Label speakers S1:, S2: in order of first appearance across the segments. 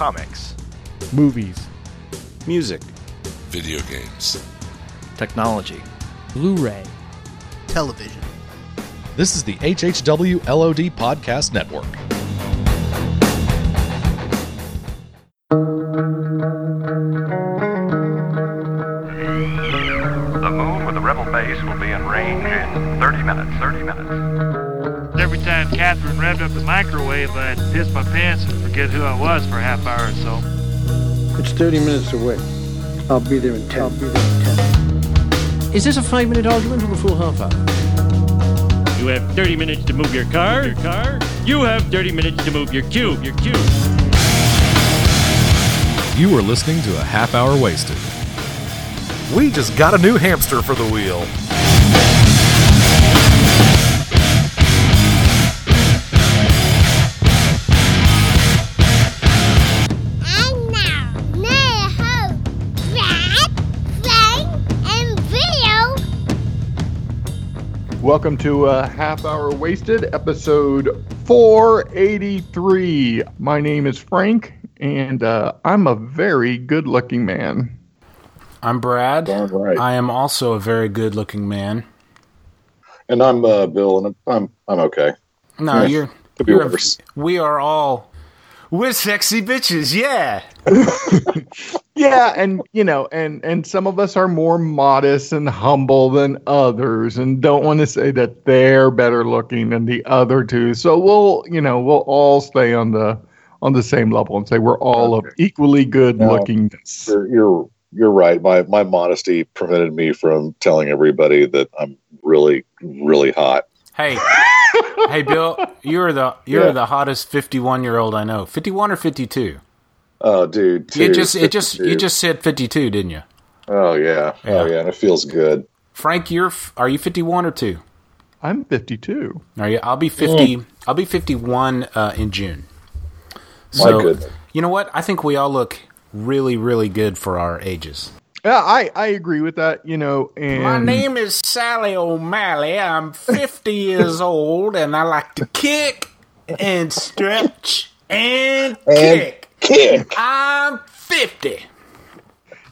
S1: comics,
S2: movies,
S3: music,
S4: video games,
S1: technology,
S2: Blu ray,
S5: television.
S6: This is the HHW LOD Podcast Network.
S7: The moon with the rebel base will be in range in 30 minutes. 30 minutes.
S8: Every time Catherine revved up the microwave, I'd piss my pants and forget who I was for a half hour or so.
S9: It's 30 minutes away. I'll be there in 10. I'll be there in 10.
S10: Is this a five minute argument or a full half hour?
S8: You have 30 minutes to move your car. Your car. You have 30 minutes to move your cube. Your cube.
S6: You are listening to a half hour wasted.
S1: We just got a new hamster for the wheel.
S2: Welcome to a Half Hour Wasted, episode 483. My name is Frank, and uh, I'm a very good looking man.
S3: I'm Brad.
S11: Darn right.
S3: I am also a very good looking man.
S11: And I'm uh, Bill, and I'm I'm okay.
S3: No,
S11: Yeah,
S3: you're,
S11: could be
S3: you're a-
S11: worse.
S3: we are all we're sexy bitches, yeah.
S2: Yeah, and you know, and and some of us are more modest and humble than others, and don't want to say that they're better looking than the other two. So we'll, you know, we'll all stay on the on the same level and say we're all of equally good
S11: No.
S2: lookingness.
S11: You're, you're you're right. My my modesty prevented me from telling everybody that I'm really really hot.
S3: Hey. hey Bill, you're the you're
S11: Yeah.
S3: the hottest 51 year old I know. 51 or 52?
S11: Oh, dude.
S3: You
S11: two,
S3: just it just you just said 52, didn't you?
S11: Oh yeah. Oh
S3: Yeah.
S11: yeah, and it feels good.
S3: Frank, you're are you 51 or 2?
S2: I'm 52.
S3: Are you? I'll be 50 I'll be 51 uh, in June.
S11: My goodness.
S3: You know what? I think we all look really really good for our ages.
S2: Yeah, I I agree with that. You know, and
S3: My name is Sally O'Malley. I'm 50 years old and I like to kick and stretch and, kick.
S11: Kick.
S3: I'm 50.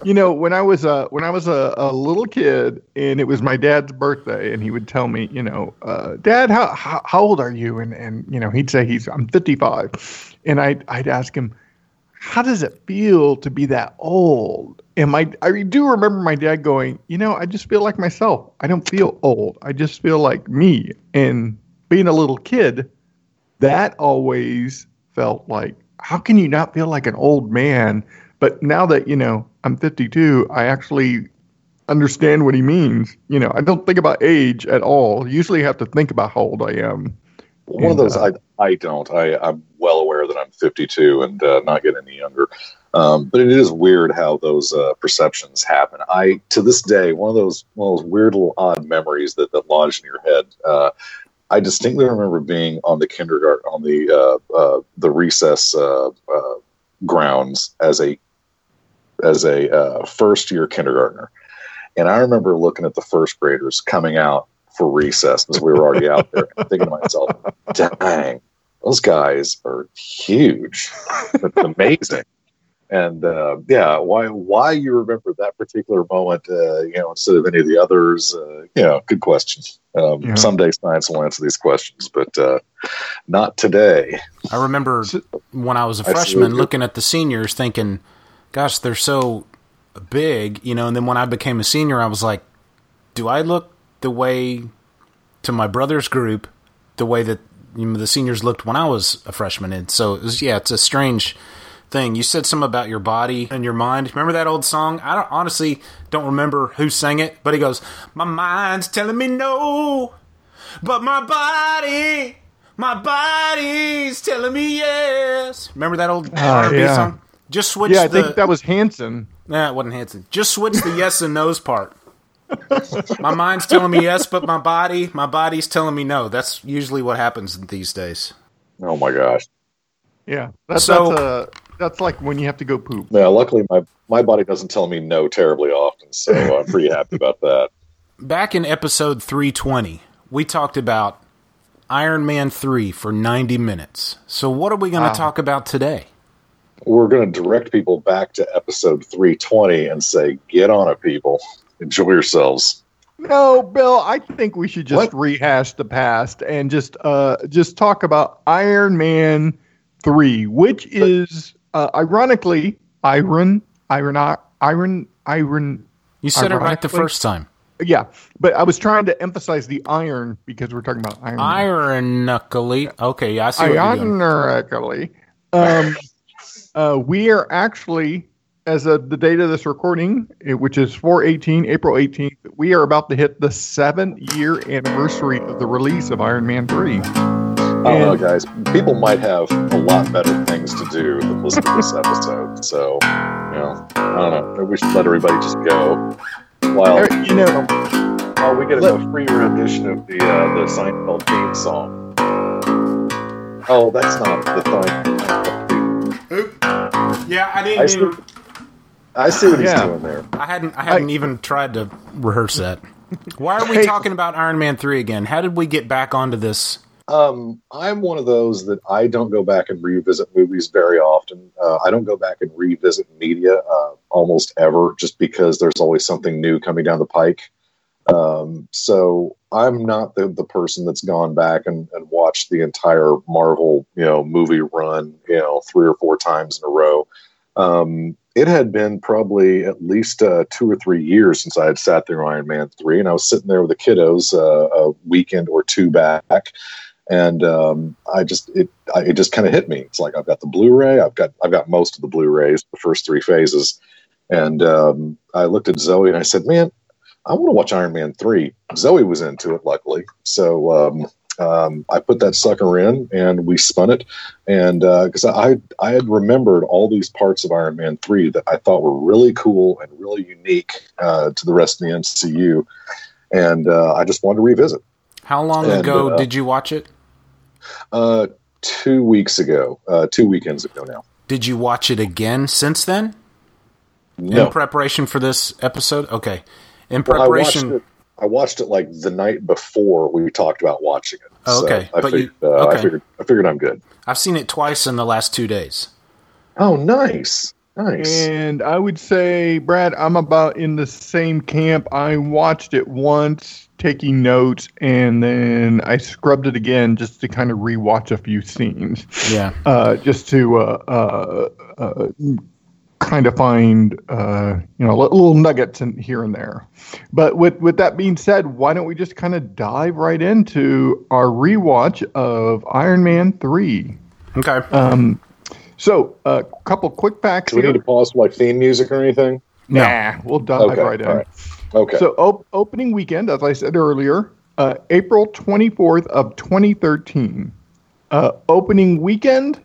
S2: You know, when I was a when I was a, a little kid, and it was my dad's birthday, and he would tell me, you know, uh, Dad, how, how how old are you? And and you know, he'd say he's I'm 55, and I would I'd ask him, how does it feel to be that old? And my I do remember my dad going, you know, I just feel like myself. I don't feel old. I just feel like me. And being a little kid, that always felt like how can you not feel like an old man but now that you know i'm 52 i actually understand what he means you know i don't think about age at all usually have to think about how old i am
S11: One of those
S2: uh,
S11: I I don't. I I'm well aware that I'm 52 and uh, not getting any younger. Um, but it is weird how those uh, perceptions happen. I to this day one of those one of those weird little odd memories that that lodge in your head. Uh, I distinctly remember being on the kindergarten on the uh, uh, the recess uh, uh, grounds as a as a first year kindergartner, and I remember looking at the first graders coming out for recess because we were already out there, thinking to myself, "Dang, those guys are huge. It's amazing." And uh, yeah, why why you remember that particular moment, uh, you know, instead of any of the others? Uh, you know, good questions. Um,
S2: Yeah.
S11: Someday science will answer these questions, but uh, not today.
S3: I remember when I was a freshman looking at the seniors thinking, gosh, they're so big, you know, and then when I became a senior, I was like, do I look the way to my brother's group the way that you know, the seniors looked when I was a freshman? And so, it was, yeah, it's a strange thing. You said something about your body and your mind. Remember that old song? I don't, honestly don't remember who sang it, but he goes, My mind's telling me no, but my body, my body's telling me yes. Remember that old R&B
S2: yeah.
S3: song? Just switch
S2: yeah i
S3: the.
S2: think that was hanson
S3: Nah, it wasn't Hanson. Just switch the yes and no's part. my mind's telling me yes, but my body, my body's telling me no. That's usually what happens these days.
S11: Oh my gosh!
S2: yeah that's
S3: So-
S2: that's, uh, that's like when you have to go poop
S11: Yeah, luckily my my body doesn't tell me no terribly often, so I'm pretty happy about that.
S3: Back in episode 320, we talked about Iron Man 3 for 90 minutes. So what are we going to
S2: Wow.
S3: talk about today?
S11: we're going to direct people back to episode 320 and say, "Get on it, people. Enjoy yourselves."
S2: No, Bill, I think we should just rehash the past and just uh just talk about Iron Man 3, which is uh, ironically Iron Iron Iron Iron
S3: You said it right the first time.
S2: Yeah, but I was trying to emphasize the iron because we're talking about Iron.
S3: Ironically, okay, yeah, I see what you're doing.
S2: Ironically, um, uh, we are actually, as of the date of this recording, eh, which is 418, April 18th, we are about to hit the seven year anniversary of the release of Iron Man 3.
S11: I don't know, guys. People might have a lot better things to do than listen to this episode. So, you know, I don't know. Maybe we should let everybody just go while
S2: you know,
S11: while we get a free rendition of the uh, the Seinfeld theme song. Oh, that's not the thing.
S3: Yeah, I
S11: I
S3: didn't
S11: see,
S3: even.
S11: I see what he's
S2: Yeah.
S11: doing there.
S3: I hadn't. I hadn't even tried to rehearse that. Why are we
S2: Hey.
S3: talking about Iron Man three again? How did we get back onto this?
S11: Um, I'm one of those that I don't go back and revisit movies very often. Uh, I don't go back and revisit media uh, almost ever, just because there's always something new coming down the pike. Um, so I'm not the, the person that's gone back and, and watched the entire Marvel, you know, movie run, you know, three or four times in a row. Um, it had been probably at least uh, two or three years since I had sat through Iron Man three, and I was sitting there with the kiddos uh, a weekend or two back, and um, I just it I, it just kind of hit me. It's like I've got the Blu-ray, I've got I've got most of the Blu-rays, the first three phases, and um, I looked at Zoe and I said, "Man, I want to watch Iron Man 3. Zoe was into it, luckily. So um, um, I put that sucker in and we spun it. And because I, I had remembered all these parts of Iron Man 3 that I thought were really cool and really unique uh, to the rest of the MCU. And uh, I just wanted to revisit.
S3: How long
S11: And,
S3: ago
S11: uh,
S3: did you watch it?
S11: Uh, two weeks ago, uh, two weekends ago now.
S3: Did you watch it again since then?
S11: No.
S3: In preparation for this episode? Okay. In
S11: Well, I watched
S3: preparation.
S11: it. I watched it like the night before we talked about watching it.
S3: Oh, okay.
S11: So I,
S3: But you-
S11: figured, uh, I figured I figured I'm good.
S3: I've seen it twice in the last two days.
S11: Oh, nice, nice.
S2: And I would say, Brad, I'm about in the same camp. I watched it once, taking notes, and then I scrubbed it again just to kind of rewatch a few scenes,
S3: Yeah.
S2: uh, just to uh, uh, uh, kind of find uh, you know little nuggets in here and there. But with with that being said, why don't we just kind of dive right into our rewatch of Iron Man three?
S3: Okay.
S2: Um, so a couple quick facts
S11: Do we
S2: here.
S11: need to pause for like theme music or anything?
S2: Nah, we'll dive
S11: Okay,
S2: right in.
S11: all right. Okay.
S2: So op- opening weekend, as I said earlier, uh, April 24th of 2013. Uh, opening weekend,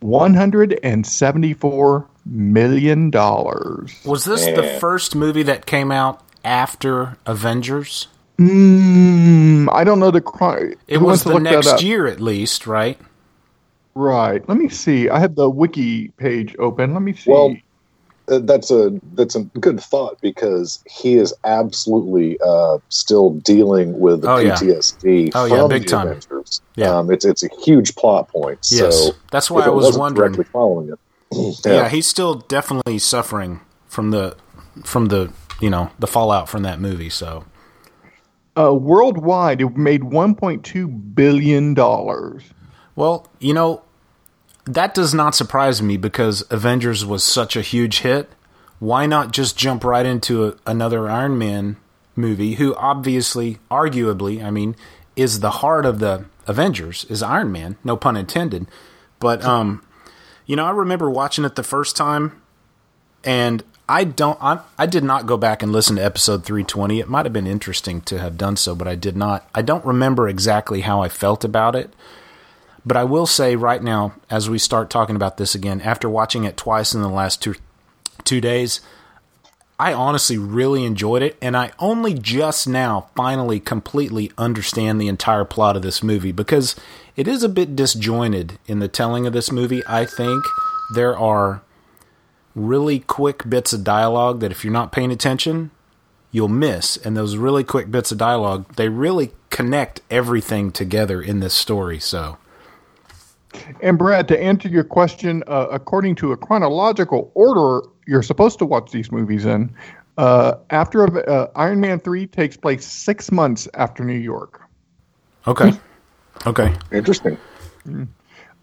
S2: 174 million dollars.
S3: Was this the first movie that came out after Avengers?
S2: Mm, I don't know the crime.
S3: It was the next year, at least, right?
S2: Right. Let me see. I have the wiki page open. Let me see.
S11: Well, uh, that's a that's a good thought because he is absolutely uh, still dealing with the
S3: Oh, yeah.
S11: PTSD
S3: Oh,
S11: from
S3: yeah, big
S11: the
S3: time.
S11: Avengers.
S3: Yeah.
S11: Um, it's it's a huge plot point.
S3: Yes.
S11: So
S3: That's why I was
S11: wasn't
S3: wondering.
S11: directly following it.
S3: Yeah. he's still definitely suffering from the from the you know the fallout from that movie. So
S2: uh, worldwide, it made 1.2 billion dollars.
S3: Well, you know, that does not surprise me because Avengers was such a huge hit. Why not just jump right into a, another Iron Man movie who obviously, arguably, I mean, is the heart of the Avengers, is Iron Man, no pun intended. But um you know, I remember watching it the first time and I don't I, I did not go back and listen to episode 320. It might have been interesting to have done so, but I did not. I don't remember exactly how I felt about it. But I will say right now, as we start talking about this again, after watching it twice in the last two two days, I honestly really enjoyed it, and I only just now finally completely understand the entire plot of this movie because it is a bit disjointed in the telling of this movie. I think there are really quick bits of dialogue that if you're not paying attention, you'll miss. And those really quick bits of dialogue, they really connect everything together in this story. So
S2: And Brad, to answer your question, uh, according to a chronological order, you're supposed to watch these movies in. Uh, after uh, Iron Man three takes place six months after New York.
S3: Okay. Okay.
S11: Interesting.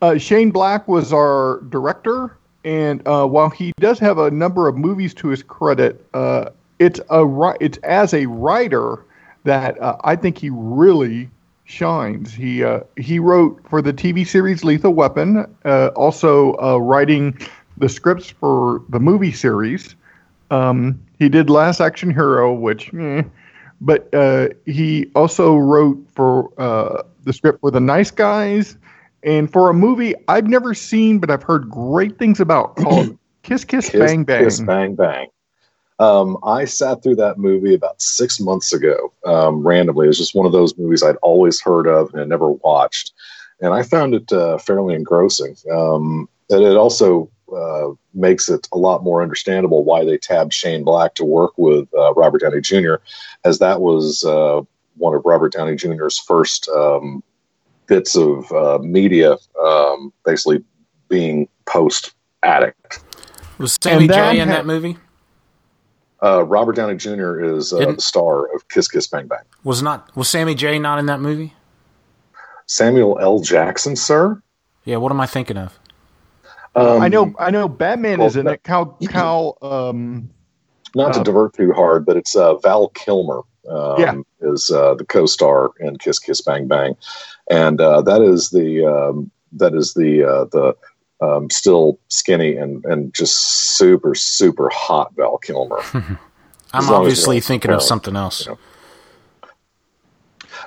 S2: Uh, Shane Black was our director, and uh, while he does have a number of movies to his credit, uh, it's a it's as a writer that uh, I think he really shines. He uh, he wrote for the TV series Lethal Weapon, uh, also uh, writing the scripts for the movie series. Um, he did Last Action Hero, which, eh, but uh, he also wrote for uh, the script for The Nice Guys, and for a movie I've never seen, but I've heard great things about called Kiss Kiss,
S11: Kiss,
S2: Bang Bang.
S11: Kiss, bang, bang. Um, I sat through that movie about six months ago, um, randomly. It was just one of those movies I'd always heard of and had never watched. And I found it uh, fairly engrossing. Um, and it also uh, makes it a lot more understandable why they tabbed Shane Black to work with uh, Robert Downey Jr., as that was uh, one of Robert Downey Jr.'s first um, bits of uh, media, um, basically being post addict.
S3: Was Sammy
S2: And that
S3: J in
S2: ha-
S3: that movie?
S11: Uh, Robert Downey Jr. is uh, the star of Kiss Kiss Bang Bang.
S3: Was not was Sammy J not in that movie?
S11: Samuel L. Jackson, sir.
S3: Yeah, what am I thinking of?
S11: Um,
S2: I know I know Batman
S11: well,
S2: is in
S11: that-
S2: it. Cal Cal um,
S11: Not to
S2: uh,
S11: divert too hard, but it's uh, Val Kilmer. Um,
S2: Yeah.
S11: is uh, the co-star in Kiss Kiss Bang Bang, and uh, that is the um, that is the uh, the um, still skinny and and just super super hot Val Kilmer.
S3: I'm
S11: As long as
S3: obviously thinking of something else.
S11: you know.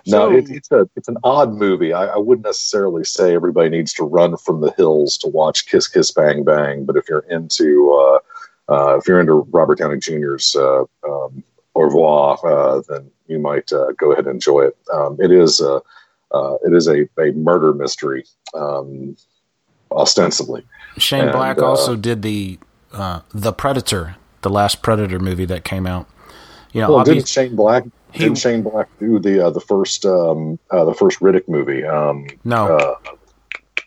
S11: No,
S2: So-
S11: it, it's a it's an odd movie. I, I wouldn't necessarily say everybody needs to run from the hills to watch Kiss Kiss Bang Bang, but if you're into uh, uh, if you're into Robert Downey Jr.'s uh, um, Au revoir, uh, then you might uh, go ahead and enjoy it. Um, it is a uh, it is a, a murder mystery, um, ostensibly.
S3: Shane
S11: And,
S3: Black
S11: uh,
S3: also did the uh, the Predator, the last Predator movie that came out. You know,
S11: Well,
S3: obvi-
S11: didn't Shane Black
S3: He-
S11: didn't Shane Black do the uh, the first um, uh, the first Riddick movie? Um,
S3: no,
S11: uh,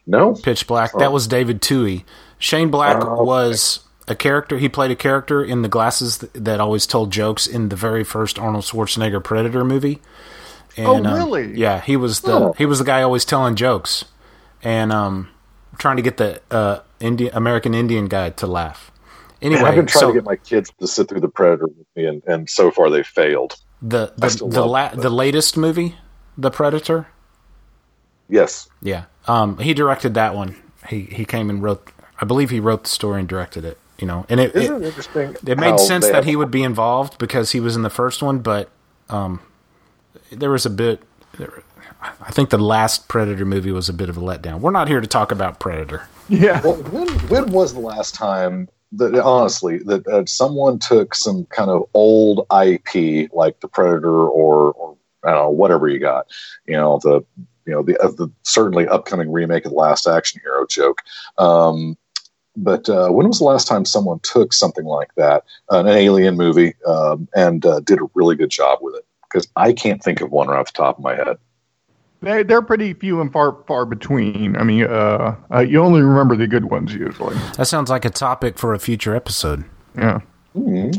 S11: no,
S3: Pitch Black. That was David Twohy. Shane Black
S11: Oh, okay.
S3: was a character. He played a character in the glasses th- that always told jokes in the very first Arnold Schwarzenegger Predator movie. And,
S2: Oh,
S3: um,
S2: really?
S3: yeah, he was the
S11: Oh.
S3: he was the guy always telling jokes, and um, trying to get the uh, Indian American Indian guy to laugh. Anyway,
S11: I've been trying
S3: so
S11: to get my kids to sit through the Predator with me, and, and so far they failed.
S3: the the the, la-
S11: it,
S3: the latest movie, The Predator.
S11: Yes,
S3: Yeah, um, he directed that one. He he came and wrote. I believe he wrote the story and directed it. You know, and it,
S11: isn't
S3: it
S11: it interesting?
S3: It
S11: how
S3: made sense that he would be involved because he was in the first one, but um, there was a bit. There, I think the last Predator movie was a bit of a letdown. We're not here to talk about Predator.
S2: yeah.
S11: Well, when when was the last time that honestly that uh, someone took some kind of old IP like the Predator or or I don't know whatever you got, you know the you know the uh, the certainly upcoming remake of the Last Action Hero joke. Um, but uh, when was the last time someone took something like that, an alien movie, um, and uh, did a really good job with it? Because I can't think of one right off the top of my head.
S2: They they're pretty few and far far between. I mean, uh, uh, you only remember the good ones usually.
S3: That sounds like a topic for a future episode.
S2: Yeah.
S11: Hmm.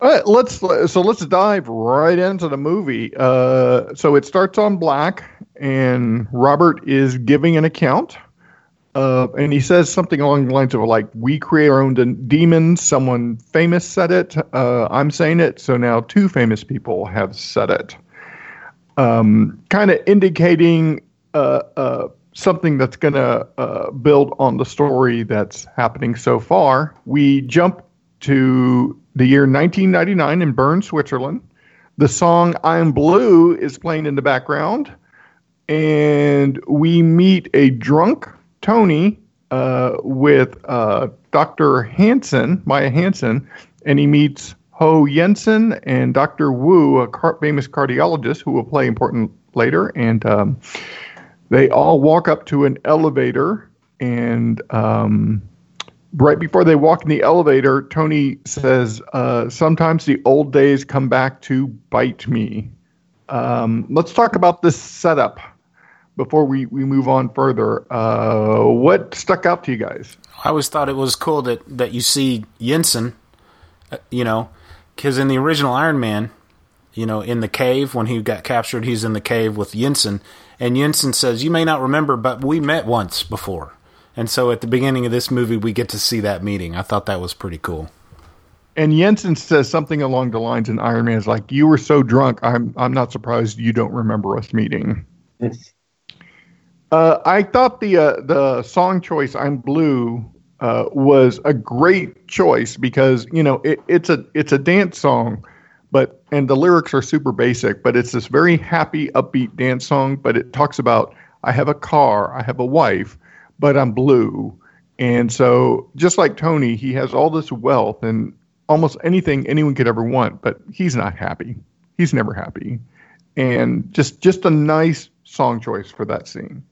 S2: All right, let's so let's dive right into the movie. Uh, so it starts on black, and Robert is giving an account, uh, and he says something along the lines of like, "We create our own de- demons." Someone famous said it. Uh, I'm saying it. So now two famous people have said it, um, kind of indicating uh, uh, something that's going to uh, build on the story that's happening so far. We jump to the year 1999 in Bern, Switzerland. The song I'm Blue is playing in the background. And we meet a drunk Tony uh, with uh, Dr. Hansen, Maya Hansen, and he meets Ho Yinsen and Dr. Wu, a car- famous cardiologist who will play important later. And um, they all walk up to an elevator and um, right before they walk in the elevator, Tony says, uh, "Sometimes the old days come back to bite me." Um, let's talk about this setup. before we, we move on further, uh, what stuck out to you guys?
S3: I always thought it was cool that, that you see Yinsen, uh, you know, because in the original Iron Man, you know, in the cave when he got captured, he's in the cave with Yinsen, and Yinsen says, "You may not remember, but we met once before." And so at the beginning of this movie, we get to see that meeting. I thought that was pretty cool.
S2: And Yinsen says something along the lines in Iron Man is like, "You were so drunk, I'm I'm not surprised you don't remember us meeting." uh, I thought the uh, the song choice "I'm Blue" uh, was a great choice because you know it, it's a it's a dance song, but and the lyrics are super basic, but it's this very happy, upbeat dance song. But it talks about I have a car, I have a wife, but I'm blue. And so, just like Tony, he has all this wealth and almost anything anyone could ever want, but he's not happy. He's never happy. And just just a nice song choice for that scene.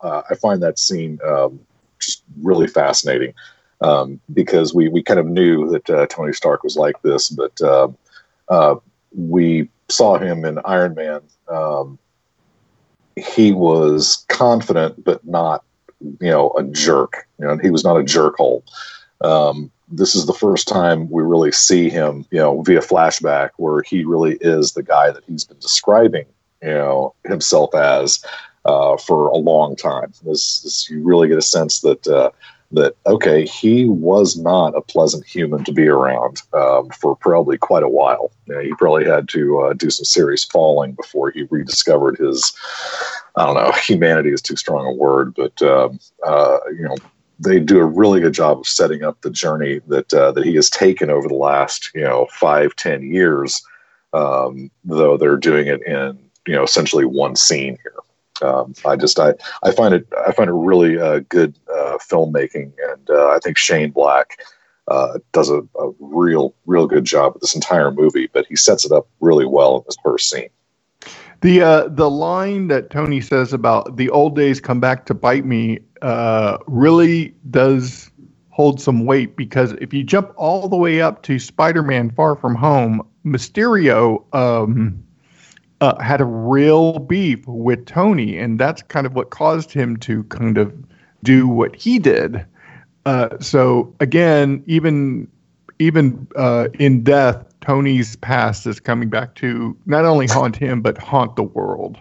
S11: Uh, I find that scene um, really fascinating um, because we we kind of knew that uh, Tony Stark was like this, but uh, uh we saw him in Iron Man. Um, he was confident, but not you know a jerk. You know, he was not a jerkhole. Um, this is the first time we really see him, you know, via flashback, where he really is the guy that he's been describing, you know, himself as uh, for a long time. This, this, you really get a sense that uh, that okay, he was not a pleasant human to be around um, for probably quite a while. You know, he probably had to uh, do some serious falling before he rediscovered his. I don't know, humanity is too strong a word, but um, uh, you know, they do a really good job of setting up the journey that uh, that he has taken over the last you know five ten years. Um, though they're doing it in you know essentially one scene here. Um, I just I, I find it I find it really uh, good uh, filmmaking, and uh, I think Shane Black uh, does a, a, real real good job with this entire movie. But he sets it up really well in this first scene.
S2: The uh, the line that Tony says about the old days come back to bite me uh, really does hold some weight because if you jump all the way up to Spider-Man: Far From Home, Mysterio um, uh, had a real beef with Tony, and that's kind of what caused him to kind of do what he did. Uh, so again, even even uh, in death, Tony's past is coming back to not only haunt him but haunt the world.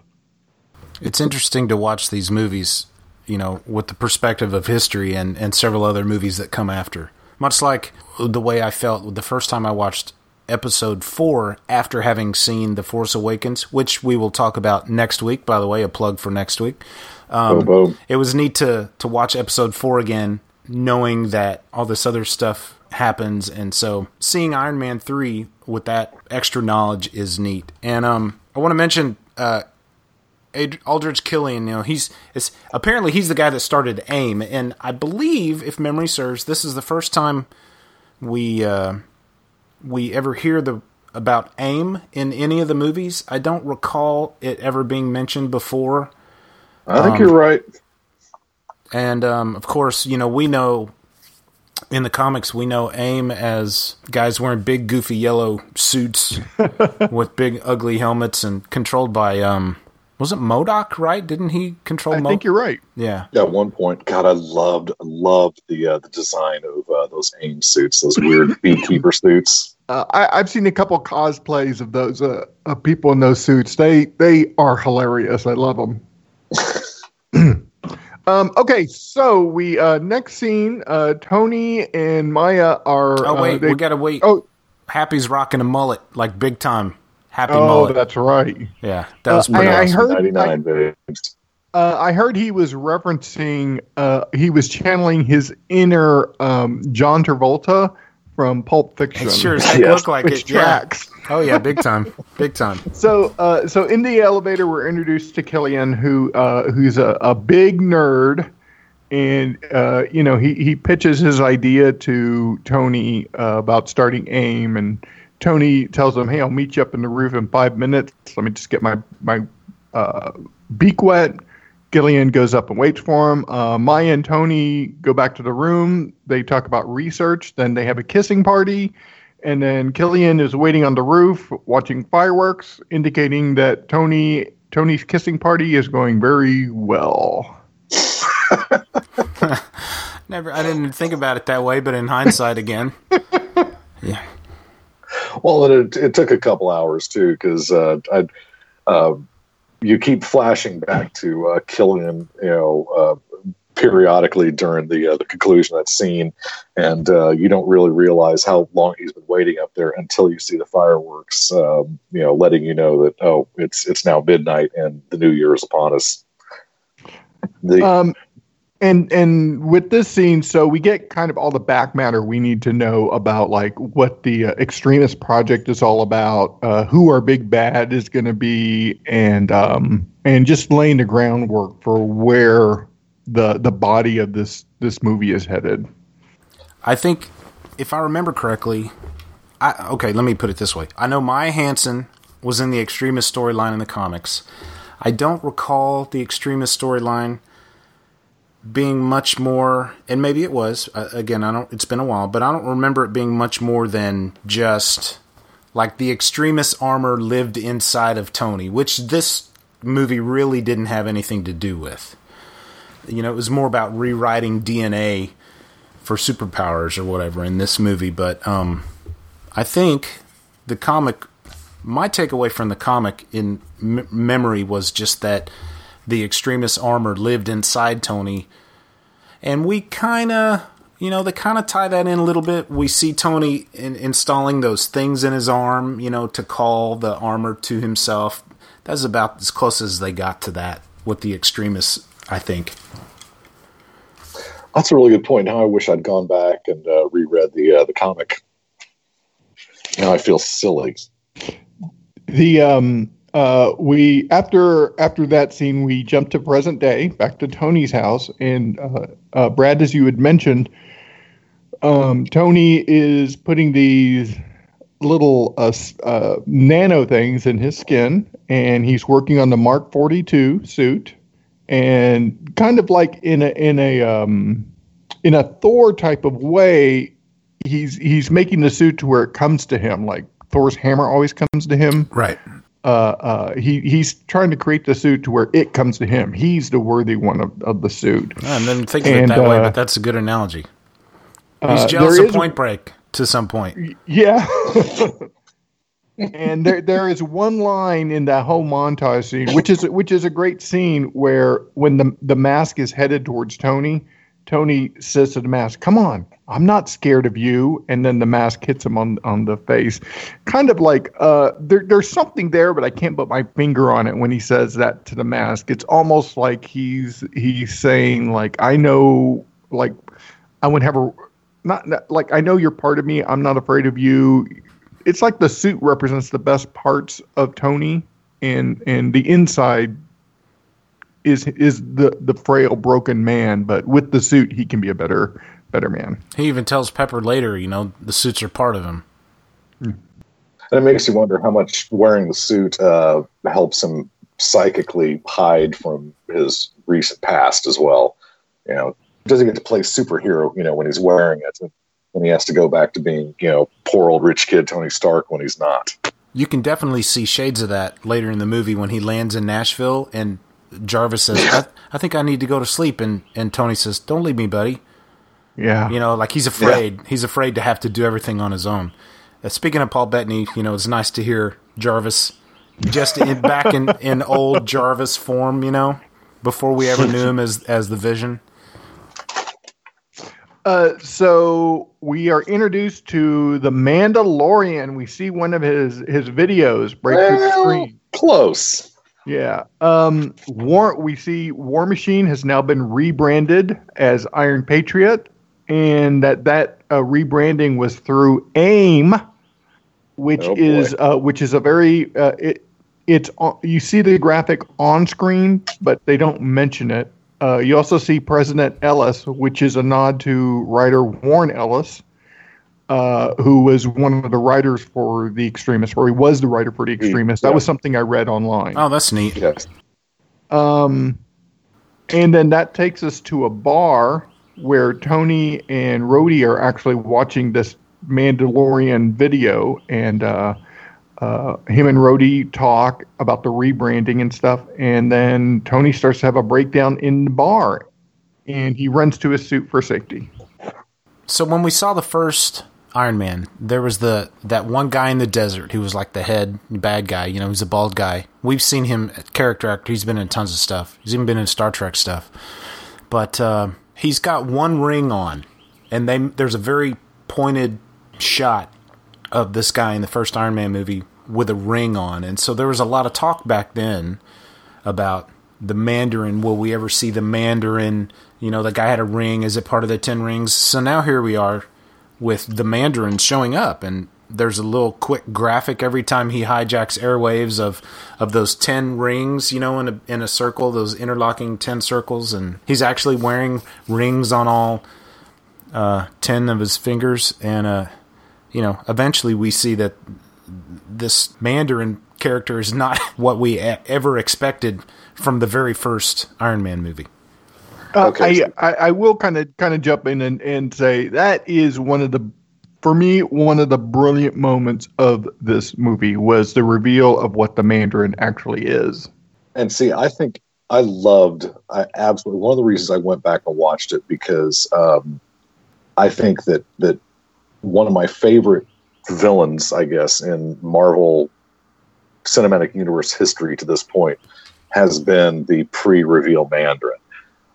S3: It's interesting to watch these movies, you know, with the perspective of history and, and several other movies that come after. Much like the way I felt the first time I watched episode four after having seen The Force Awakens, which we will talk about next week, by the way, a plug for next week. Um,
S11: boom, boom.
S3: It was neat to, to watch episode four again, knowing that all this other stuff happens and so seeing Iron Man 3 with that extra knowledge is neat. And um I want to mention uh Aldrich Killian, you know, he's apparently he's the guy that started AIM and I believe if memory serves this is the first time we uh we ever hear the about AIM in any of the movies. I don't recall it ever being mentioned before.
S11: I think um, you're right.
S3: And um, of course, you know, we know in the comics, we know AIM as guys wearing big, goofy yellow suits with big, ugly helmets and controlled by, um, was it MODOK, right? Didn't he control
S2: I think you're right.
S3: Yeah.
S11: yeah. At one point, God, I loved, loved the uh, the design of uh, those AIM suits, those weird beekeeper suits.
S2: Uh, I, have seen a couple cosplays of those uh, of people in those suits. They they are hilarious. I love them. Um, okay, so we uh, next scene, uh, Tony and Maya are.
S3: Oh wait,
S2: uh, they,
S3: we gotta wait.
S2: Oh,
S3: Happy's rocking a mullet like big time. Happy mullet.
S2: oh,
S3: mullet.
S2: that's right.
S3: Yeah, that was.
S2: Uh, I, I heard.
S11: Ninety nine,
S2: uh, I heard he was referencing. Uh, he was channeling his inner um, John Travolta from Pulp Fiction.
S3: It sure as heck
S11: Yes.
S3: look like
S2: Which
S3: it. Yeah.
S2: tracks.
S3: Oh yeah, big time, big time.
S2: So, uh, so in the elevator, we're introduced to Killian, who uh, who's a, a big nerd, and uh, you know he he pitches his idea to Tony uh, about starting AIM, and Tony tells him, "Hey, I'll meet you up in the roof in five minutes. Let me just get my my uh, beak wet." Killian goes up and waits for him. Uh, Maya and Tony go back to the room. They talk about research. Then they have a kissing party. And then Killian is waiting on the roof watching fireworks, indicating that Tony Tony's kissing party is going very well.
S3: Never, I didn't think about it that way, but in hindsight, again, yeah.
S11: Well, it, it took a couple hours too, because uh, I, uh, you keep flashing back to uh, Killian, you know, uh, periodically during the uh, the conclusion of that scene, and uh, you don't really realize how long he's been waiting up there until you see the fireworks, um, you know, letting you know that oh, it's it's now midnight and the new year is upon us. The,
S2: Um, and and with this scene, so we get kind of all the back matter we need to know about like what the uh, extremis project is all about, uh, who our big bad is going to be, and um, and just laying the groundwork for where the the body of this this movie is headed.
S3: I think, if I remember correctly, I, okay, let me put it this way. I know Maya Hansen was in the Extremis storyline in the comics. I don't recall the Extremis storyline being much more, and maybe it was. Uh, again, I don't. It's been a while, but I don't remember it being much more than just like the Extremis armor lived inside of Tony, which this movie really didn't have anything to do with. You know, it was more about rewriting DNA for superpowers or whatever in this movie. But um, I think the comic, my takeaway from the comic in memory was just that the extremis armor lived inside Tony, and we kind of. You know, they kind of tie that in a little bit. We see Tony in, installing those things in his arm, you know, to call the armor to himself. That's about as close as they got to that with the extremists, I think.
S11: That's a really good point. Now I wish I'd gone back and uh, reread the uh, the comic. Now I feel silly.
S2: The um uh we after after that scene we jump to present day back to Tony's house and uh, uh Brad as you had mentioned um Tony is putting these little uh, uh nano things in his skin and he's working on the Mark 42 suit and kind of like in a in a um in a Thor type of way he's he's making the suit to where it comes to him like Thor's hammer always comes to him
S3: Right.
S2: Uh, uh, he he's trying to create the suit to where it comes to him. He's the worthy one of, of the suit.
S3: I didn't think of it
S2: And,
S3: that way,
S2: uh,
S3: but that's a good analogy. He's
S2: Uh,
S3: jealous
S2: there
S3: of Point Break to some point.
S2: Yeah. and there there is one line in that whole montage scene, which is which is a great scene where when the the mask is headed towards Tony, Tony says to the mask, "Come on, I'm not scared of you." And then the mask hits him on on the face, kind of like uh, there there's something there, but I can't put my finger on it when he says that to the mask. It's almost like he's he's saying like I know like I would have a not, not like I know you're part of me. I'm not afraid of you. It's like the suit represents the best parts of Tony, and and the inside is is the the frail, broken man. But with the suit, he can be a better better man.
S3: He even tells Pepper later, you know, the suits are part of him.
S11: And it makes you wonder how much wearing the suit uh, helps him psychically hide from his recent past as well. You know, doesn't get to play superhero, you know, when he's wearing it. And he has to go back to being, you know, poor old rich kid Tony Stark when he's not.
S3: You can definitely see shades of that later in the movie when he lands in Nashville and Jarvis says, I, I think I need to go to sleep. And, and Tony says, Don't leave me, buddy.
S2: Yeah,
S3: You know, like he's afraid. He's afraid to have to do everything on his own. Uh, speaking of Paul Bettany, you know, it's nice to hear Jarvis just in, back in, in old Jarvis form, you know, before we ever knew him as, as the Vision.
S2: Uh, so we are introduced to the Mandalorian. We see one of his his videos break through the screen.
S11: Close.
S2: Yeah. Um, War. We see War Machine has now been rebranded as Iron Patriot, and that that uh, rebranding was through AIM, which
S11: Oh,
S2: is uh, which is a very uh, it it's on, you see the graphic on screen, but they don't mention it. Uh, you also see President Ellis, which is a nod to writer Warren Ellis, uh, who was one of the writers for The Extremis, or he was the writer for The Extremis. That
S11: yeah.
S2: was something I read online.
S3: Oh, that's neat.
S11: Yes.
S2: Um, and then that takes us to a bar where Tony and Rhodey are actually watching this Mandalorian video, and uh, uh, him and Rhodey talk about the rebranding and stuff, and then Tony starts to have a breakdown in the bar, and he runs to his suit for safety.
S3: So when we saw the first Iron Man, there was the that one guy in the desert who was like the head bad guy. You know, he's a bald guy. We've seen him character actor. He's been in tons of stuff. He's even been in Star Trek stuff. But uh, he's got one ring on, and they there's a very pointed shot of this guy in the first Iron Man movie with a ring on, and so there was a lot of talk back then about the Mandarin. Will we ever see the Mandarin? You know, the guy had a ring. Is it part of the Ten Rings? So now here we are with the Mandarin showing up, and there's a little quick graphic every time he hijacks airwaves of of those ten rings, you know, in a in a circle, those interlocking ten circles, and he's actually wearing rings on all uh, ten of his fingers, and uh, you know, eventually we see that this Mandarin character is not what we e- ever expected from the very first Iron Man movie.
S2: Uh, I, I I will kind of kind of jump in and, and say that is one of the for me one of the brilliant moments of this movie was the reveal of what the Mandarin actually is.
S11: And see, I think I loved. I absolutely one of the reasons I went back and watched it because um, I think that that one of my favorite villains, I guess, in Marvel Cinematic Universe history to this point has been the pre-reveal Mandarin.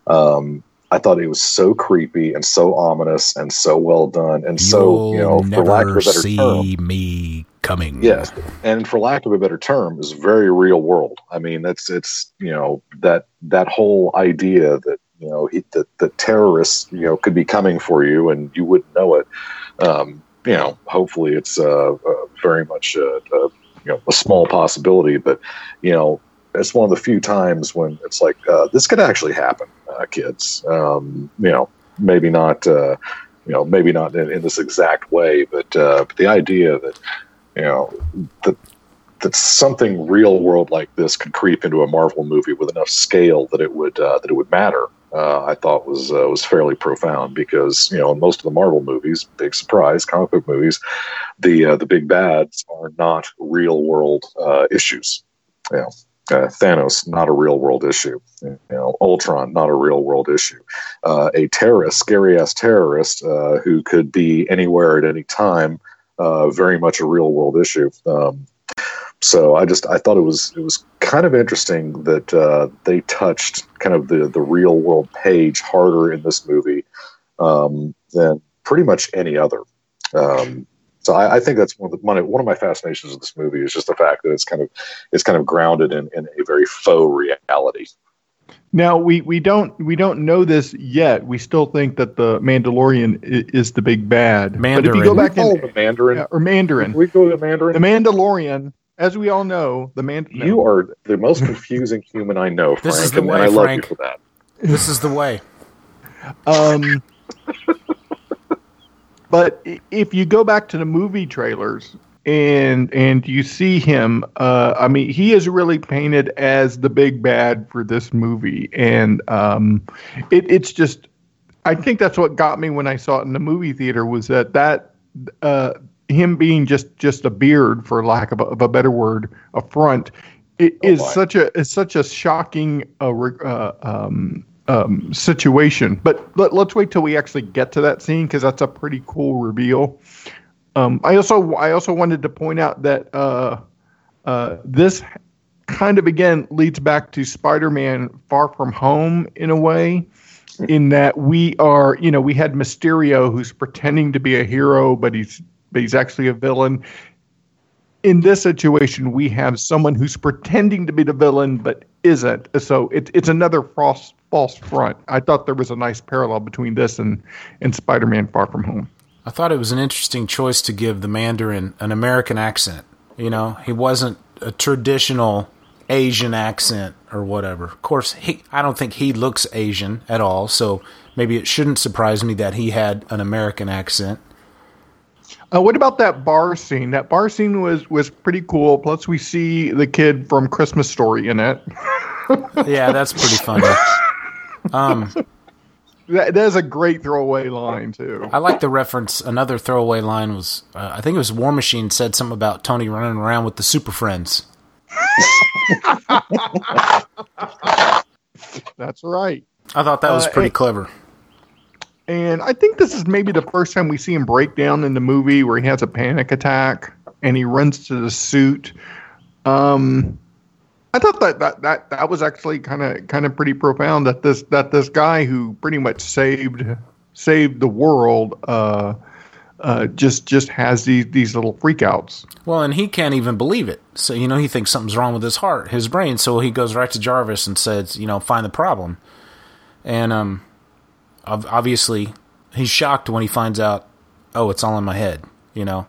S11: Um, I thought it was so creepy and so ominous and so well done and so you know, for lack of a better
S3: see
S11: term,
S3: me coming.
S11: Yes, and for lack of a better term, is very real world. I mean, that's it's you know that that whole idea that you know he, that the terrorists you know could be coming for you and you wouldn't know it. Um, you know, hopefully it's uh, uh, very much uh, uh, you know a small possibility, but you know it's one of the few times when it's like uh, this could actually happen, uh, kids. Um, you know, maybe not. Uh, you know, maybe not in, in this exact way, but, uh, but the idea that you know that that something real world like this could creep into a Marvel movie with enough scale that it would uh, that it would matter. Uh, I thought was uh, was fairly profound because you know in most of the Marvel movies, big surprise, comic book movies, the the big bads are not real world issues. You know, uh, Thanos not a real world issue. You know, Ultron not a real world issue. Uh, a terrorist, scary ass terrorist uh, who could be anywhere at any time, uh, very much a real world issue. Um, so I just I thought it was it was kind of interesting that uh, they touched kind of the the real world page harder in this movie um, than pretty much any other. Um, so I, I, think that's one of, the, one of my fascinations of this movie is just the fact that it's kind of it's kind of grounded in, in a very faux reality.
S2: Now we, we don't we don't know this yet. We still think that the Mandalorian is, is the big bad.
S3: Mandarin.
S2: But if you go back in
S11: the Mandarin
S2: yeah, or Mandarin,
S11: we go to the Mandarin.
S2: The Mandalorian, as we all know, the man. No.
S11: You are the most confusing human I know, Frank,
S3: This is the
S11: and
S3: way,
S11: I love
S3: Frank.
S11: you for that.
S3: This is the way.
S2: Um, but if you go back to the movie trailers and and you see him, uh, I mean, he is really painted as the big bad for this movie, and um, it, it's just, I think that's what got me when I saw it in the movie theater was that that. Uh, him being just just a beard, for lack of a, of a better word, a front, it
S11: Oh,
S2: is such a is such a shocking uh, uh, um, um, situation. But let, let's wait till we actually get to that scene because that's a pretty cool reveal. Um, I also I also wanted to point out that uh, uh, this kind of again leads back to Spider-Man: Far From Home in a way, in that we are you know we had Mysterio who's pretending to be a hero, but he's but he's actually a villain. In this situation, we have someone who's pretending to be the villain but isn't. So it's it's another false false front. I thought there was a nice parallel between this and and Spider-Man: Far From Home.
S3: I thought it was an interesting choice to give the Mandarin an American accent. You know, he wasn't a traditional Asian accent or whatever. Of course, he I don't think he looks Asian at all, so maybe it shouldn't surprise me that he had an American accent.
S2: Uh, what about that bar scene? That bar scene was was pretty cool. Plus, we see the kid from Christmas Story in it.
S3: Yeah, that's pretty funny. Um,
S2: that, that is a great throwaway line too.
S3: I like the reference. Another throwaway line was, uh, I think it was War Machine said something about Tony running around with the Super Friends.
S2: That's right.
S3: I thought that was
S2: Uh,
S3: pretty
S2: and-
S3: clever.
S2: And I think this is maybe the first time we see him break down in the movie where he has a panic attack and he runs to the suit. Um, I thought that that that, that was actually kind of kind of pretty profound that this that this guy who pretty much saved saved the world uh, uh, just just has these these little freakouts.
S3: Well, and he can't even believe it. So, you know, he thinks something's wrong with his heart, his brain. So he goes right to Jarvis and says, you know, find the problem. And um, obviously, he's shocked when he finds out, oh, it's all in my head, you know.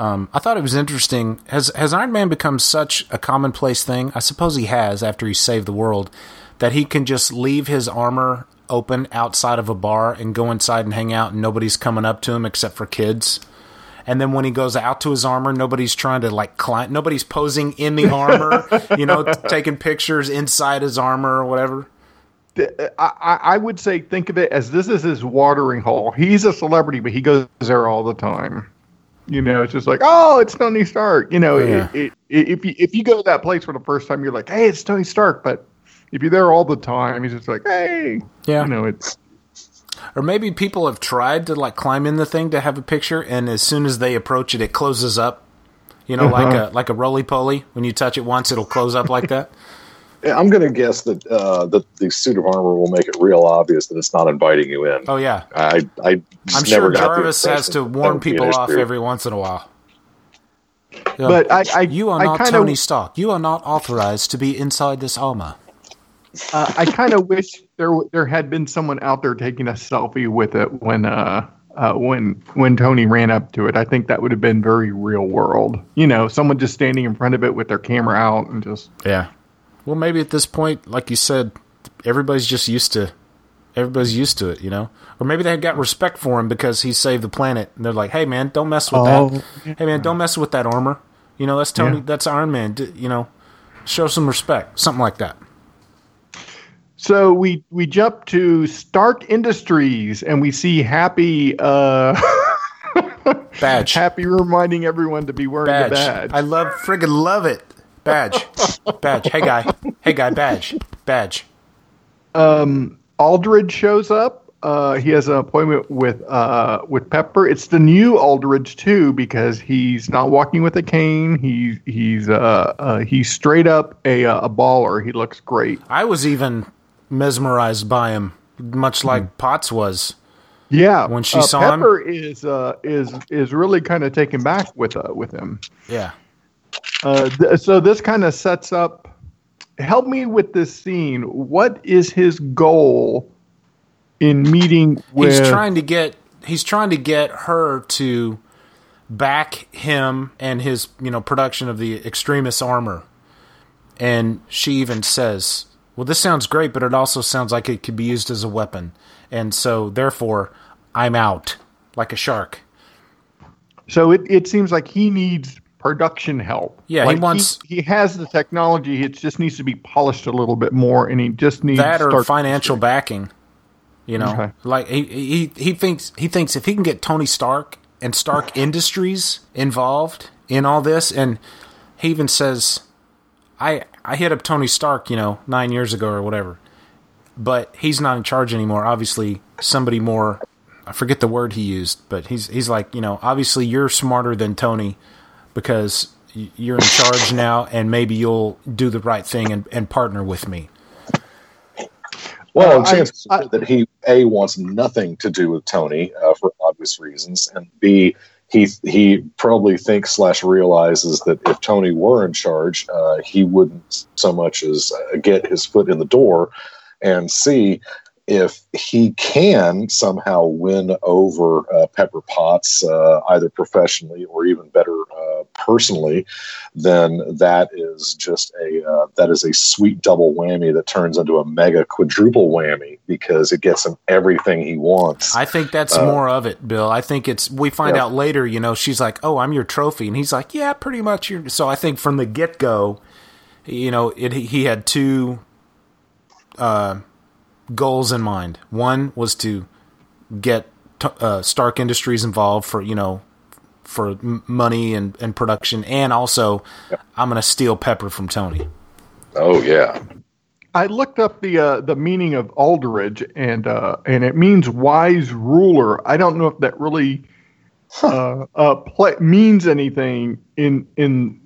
S3: Um, I thought it was interesting. Has has Iron Man become such a commonplace thing? I suppose he has after he saved the world, that he can just leave his armor open outside of a bar and go inside and hang out, and nobody's coming up to him except for kids. And then when he goes out to his armor, nobody's trying to like climb. Nobody's posing in the armor, you know, taking pictures inside his armor or whatever.
S2: I, I I would say think of it as this is his watering hole. He's a celebrity, but he goes there all the time. You know, it's just like, oh, it's Tony Stark. You know,
S3: Yeah.
S2: it, it, if you if you go to that place for the first time, you're like, hey, it's Tony Stark. But if you're there all the time, he's just like, hey,
S3: Yeah.
S2: you know, it's
S3: Or maybe people have tried to like climb in the thing to have a picture, and as soon as they approach it, it closes up. You know, like
S2: Uh-huh.
S3: a like a roly poly. When you touch it once, it'll close up like that.
S11: Yeah, I'm going to guess that uh, that the suit of armor will make it real obvious that it's not inviting you in.
S3: Oh yeah,
S11: I, I just
S3: I'm
S11: never
S3: sure
S11: got the
S3: Jarvis has to
S11: that that
S3: warn
S11: would be an
S3: people off
S11: issue.
S3: every once in a while. Yeah.
S2: But I- I-
S3: you are
S2: I
S3: not
S2: kinda-
S3: Tony Stark. You are not authorized to be inside this armor.
S2: uh, I kind of wish there there had been someone out there taking a selfie with it when uh, uh when when Tony ran up to it. I think that would have been very real world. You know, someone just standing in front of it with their camera out and just
S3: Yeah. Well, maybe at this point, like you said, everybody's just used to everybody's used to it, you know. Or maybe they got respect for him because he saved the planet, and they're like, "Hey, man, don't mess with
S2: Oh,
S3: that. Hey, man, don't mess with that armor. You know, that's Tony.
S2: Yeah.
S3: That's Iron Man. D- you know, show some respect. Something like that."
S2: So we we jump to Stark Industries and we see Happy uh
S3: Badge.
S2: Happy reminding everyone to be wearing
S3: Badge.
S2: the badge.
S3: I love friggin' love it. Badge. badge. Hey guy. Hey guy. Badge. Badge.
S2: um Aldrich shows up. Uh, he has an appointment with uh, with Pepper. It's the new Aldrich too because he's not walking with a cane. He's he's uh, uh, he's straight up a uh, a baller. He looks great.
S3: I was even mesmerized by him, much like
S2: Hmm.
S3: Potts was.
S2: Yeah,
S3: When she
S2: uh,
S3: saw him?
S2: Pepper is uh, is is really kind of taken back with uh, with him.
S3: Yeah.
S2: Uh, th- so this kind of sets up. Help me with this scene. What is his goal in meeting with?
S3: he's trying to get he's trying to get her to back him and his you know production of the extremis armor and she even says well this sounds great but it also sounds like it could be used as a weapon and so therefore i'm out like a shark
S2: So it, it seems like he needs production help.
S3: Yeah, he wants-
S2: He, has the technology. It just needs to be polished a little bit more, and he just needs
S3: that or financial backing you know
S2: Okay.
S3: like he, he he thinks he thinks if he can get tony stark and stark industries involved in all this and he even says i i hit up tony stark you know nine years ago or whatever but he's not in charge anymore obviously somebody more i forget the word he used but he's he's like you know obviously you're smarter than tony because you're in charge now and maybe you'll do the right thing and, and partner with me.
S11: Well,
S2: Uh, I-
S11: chances are that he a wants nothing to do with Tony uh, for obvious reasons, and b he he probably thinks slash realizes that if Tony were in charge, uh, he wouldn't so much as uh, get his foot in the door, and c if he can somehow win over uh, Pepper Potts, uh, either professionally or even better uh, personally, then that is just a uh, that is a sweet double whammy that turns into a mega quadruple whammy because it gets him everything he wants.
S3: I think that's
S11: Uh,
S3: more of it, Bill. I think it's we find
S11: Yeah.
S3: out later, you know, she's like, "Oh, I'm your trophy." And he's like, "Yeah, pretty much your So I think from the get-go, you know, it he had two uh goals in mind. One was to get uh, Stark Industries involved for you know for money and, and production, and also I'm going to steal Pepper from Tony.
S11: Oh yeah,
S2: I looked up the uh, the meaning of Aldrich, and uh, and it means wise ruler. I don't know if that really uh, uh, play, means anything in in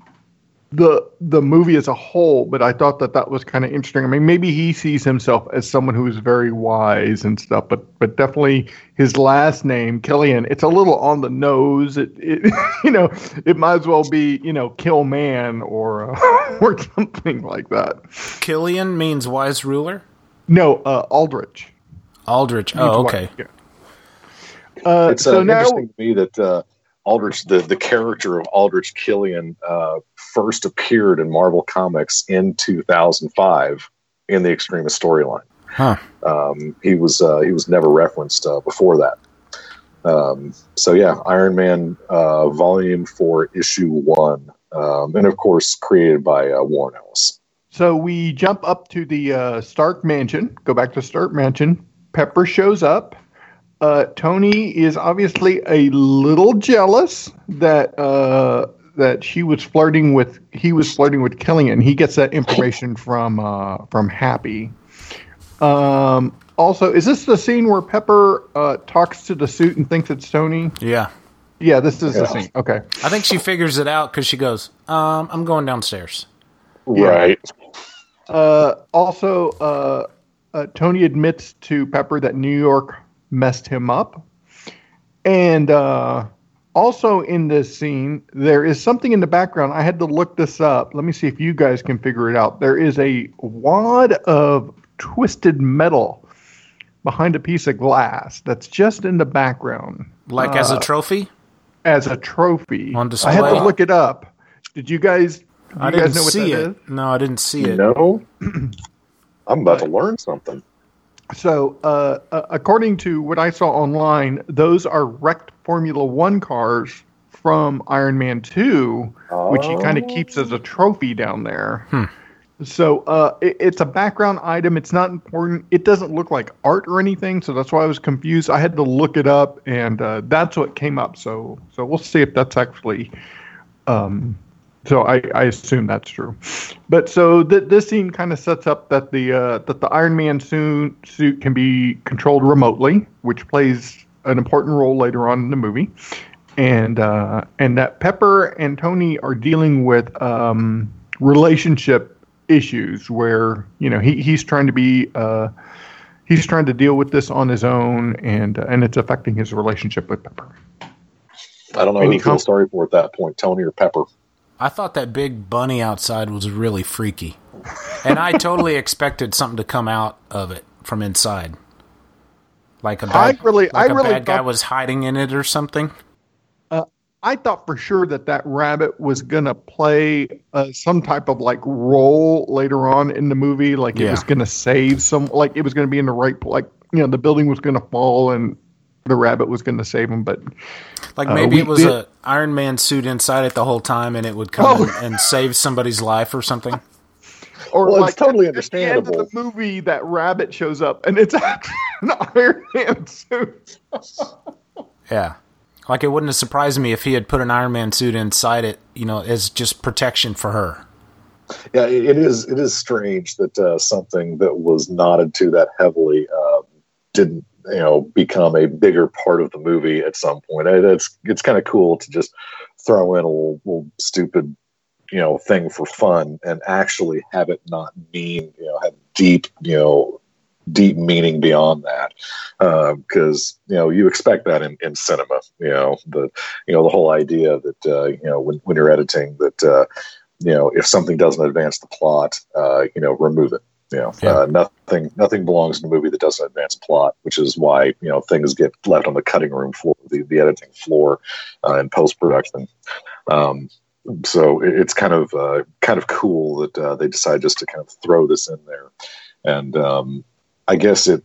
S2: the the movie as a whole, but I thought that that was kind of interesting. I mean, maybe he sees himself as someone who is very wise and stuff, but but definitely his last name Killian, it's a little on the nose. It, it you know, it might as well be you know Kill Man or uh, or something like that.
S3: Killian means wise ruler.
S2: No, uh, Aldrich.
S3: Aldrich. Oh, okay.
S2: yeah. Uh,
S11: it's uh,
S2: so now,
S11: interesting to me that uh, Aldrich, the, the character of Aldrich Killian, uh, first appeared in Marvel Comics in 2005 in the Extremis storyline.
S3: Huh.
S11: Um, he was uh, he was never referenced uh, before that. Um, so yeah, Iron Man uh, Volume Four, Issue One, um, and of course created by uh, Warren Ellis.
S2: So we jump up to the uh, Stark Mansion. Go back to Stark Mansion. Pepper shows up. Uh, Tony is obviously a little jealous that uh, that she was flirting with. He was flirting with Killian. He gets that information from uh, from Happy. Um, also, is this the scene where Pepper uh, talks to the suit and thinks it's Tony?
S3: Yeah.
S2: Yeah, this is the scene. Okay.
S3: I think she figures it out because she goes, um, "I'm going downstairs."
S11: Right.
S2: Uh, also, uh, uh, Tony admits to Pepper that New York messed him up. And uh, also in this scene, there is something in the background. I had to look this up. Let me see if you guys can figure it out. There is a wad of twisted metal behind a piece of glass that's just in the background.
S3: Like as
S2: Uh,
S3: a trophy.
S2: as a trophy.
S3: On display.
S2: I had to look it up. Did you guys? Do
S3: I
S2: you
S3: didn't
S2: guys know what
S3: see
S2: that
S3: it.
S2: is?
S3: No, I didn't see it.
S11: No, I'm about to learn something.
S2: So, uh, uh, according to what I saw online, those are wrecked Formula One cars from Iron Man 2, which he kind of keeps as a trophy down there. So, uh, it, it's a background item. It's not important. It doesn't look like art or anything. So, that's why I was confused. I had to look it up, and uh, that's what came up. So, so we'll see if that's actually. Um, so I, I assume that's true, but so th- this scene kind of sets up that the uh, that the Iron Man suit suit can be controlled remotely, which plays an important role later on in the movie, and uh, and that Pepper and Tony are dealing with um, relationship issues where you know he, he's trying to be uh, he's trying to deal with this on his own, and uh, and it's affecting his relationship with Pepper.
S11: I don't know
S2: And
S11: who
S2: he
S11: to feel sorry for at that point, Tony or Pepper.
S3: I thought that big bunny outside was really freaky, and I totally expected something to come out of it from inside, like a
S2: I
S3: bad,
S2: really-
S3: like
S2: I
S3: a
S2: really
S3: bad guy was hiding in it or something.
S2: Uh, I thought for sure that that rabbit was gonna play uh, some type of like role later on in the movie, like it was gonna save some, like it was gonna be in the right, like you know, the building was gonna fall and the rabbit was gonna save him. But
S3: Like
S2: uh,
S3: maybe
S2: we
S3: it was
S2: did-
S3: a Iron Man suit inside it the whole time, and it would come
S2: Oh.
S3: and, and save somebody's life or something.
S2: or
S11: Well,
S2: like
S11: it's totally
S2: at the end of the movie, that rabbit shows up and it's actually an Iron Man suit.
S3: Yeah, like it wouldn't have surprised me if he had put an Iron Man suit inside it, you know, as just protection for her.
S11: Yeah, it it is. It is strange that uh, something that was nodded to that heavily uh, didn't, you know, become a bigger part of the movie at some point. It's it's kind of cool to just throw in a little, little stupid, you know, thing for fun and actually have it not mean, you know, have deep, you know, deep meaning beyond that. Because you know, you expect that in, in cinema. You know, the you know the whole idea that uh, you know when when you're editing that. Uh, you know, if something doesn't advance the plot, uh, you know, remove it. You know,
S3: Yeah.
S11: uh, nothing nothing belongs in a movie that doesn't advance plot, which is why you know things get left on the cutting room floor, the, the editing floor, uh, in post production. Um, so it, it's kind of uh, kind of cool that uh, they decide just to kind of throw this in there, and um, I guess it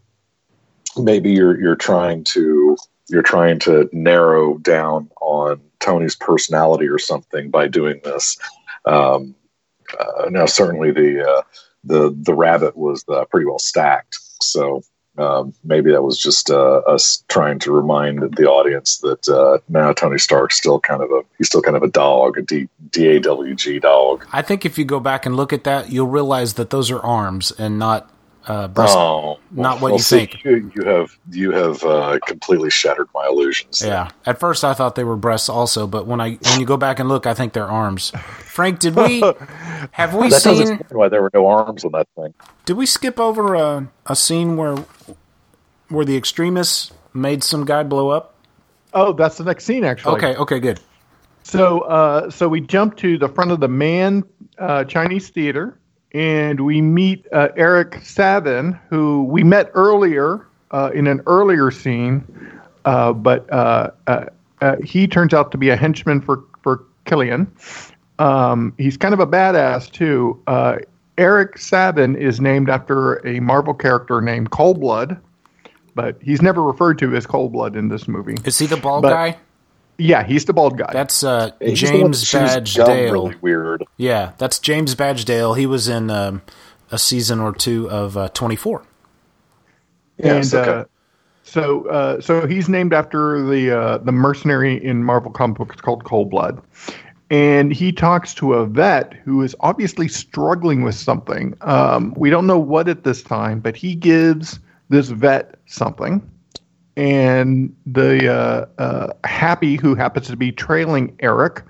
S11: maybe you're you're trying to you're trying to narrow down on Tony's personality or something by doing this. Um, uh, now, certainly the uh, the the rabbit was uh, pretty well stacked. So um, maybe that was just uh, us trying to remind the audience that uh, now Tony Stark's still kind of a he's still kind of a dog, a D D A W G dog.
S3: I think if you go back and look at that, you'll realize that those are arms and not uh, breast.
S11: Oh,
S3: not what
S11: well,
S3: you
S11: see,
S3: think.
S11: You, you have you have uh, completely shattered my illusions.
S3: Yeah. At first, I thought they were breasts also, but when I when you go back and look, I think they're arms. Frank, did we have we
S11: that does
S3: seen?
S11: explain why there were no arms on that thing.
S3: Did we skip over a, a scene where where the extremis made some guy blow up?
S2: Oh, that's the next scene, actually.
S3: Okay. Okay. Good.
S2: So, uh, so we jump to the front of the Mann uh, Chinese Theater, and we meet uh, Eric Savin, who we met earlier uh, in an earlier scene, uh, but uh, uh, uh, he turns out to be a henchman for for Killian. Um, he's kind of a badass too. Uh, Eric Savin is named after a Marvel character named Coldblood, but he's never referred to as Coldblood in this movie.
S3: Is he the bald
S2: But-
S3: guy?
S2: Yeah, he's the bald guy.
S3: That's uh,
S11: He's the one that
S3: James
S11: chews
S3: Badge Dale.
S11: Really weird.
S3: Yeah, that's James Badge Dale. He was in um, a season or two of uh, 24.
S11: Yes,
S2: and
S11: okay.
S2: uh, so uh, so he's named after the uh, the mercenary in Marvel comic books called Cold Blood, and he talks to a vet who is obviously struggling with something. Um, we don't know what at this time, but he gives this vet something, and the uh, uh, Happy, who happens to be trailing Eric,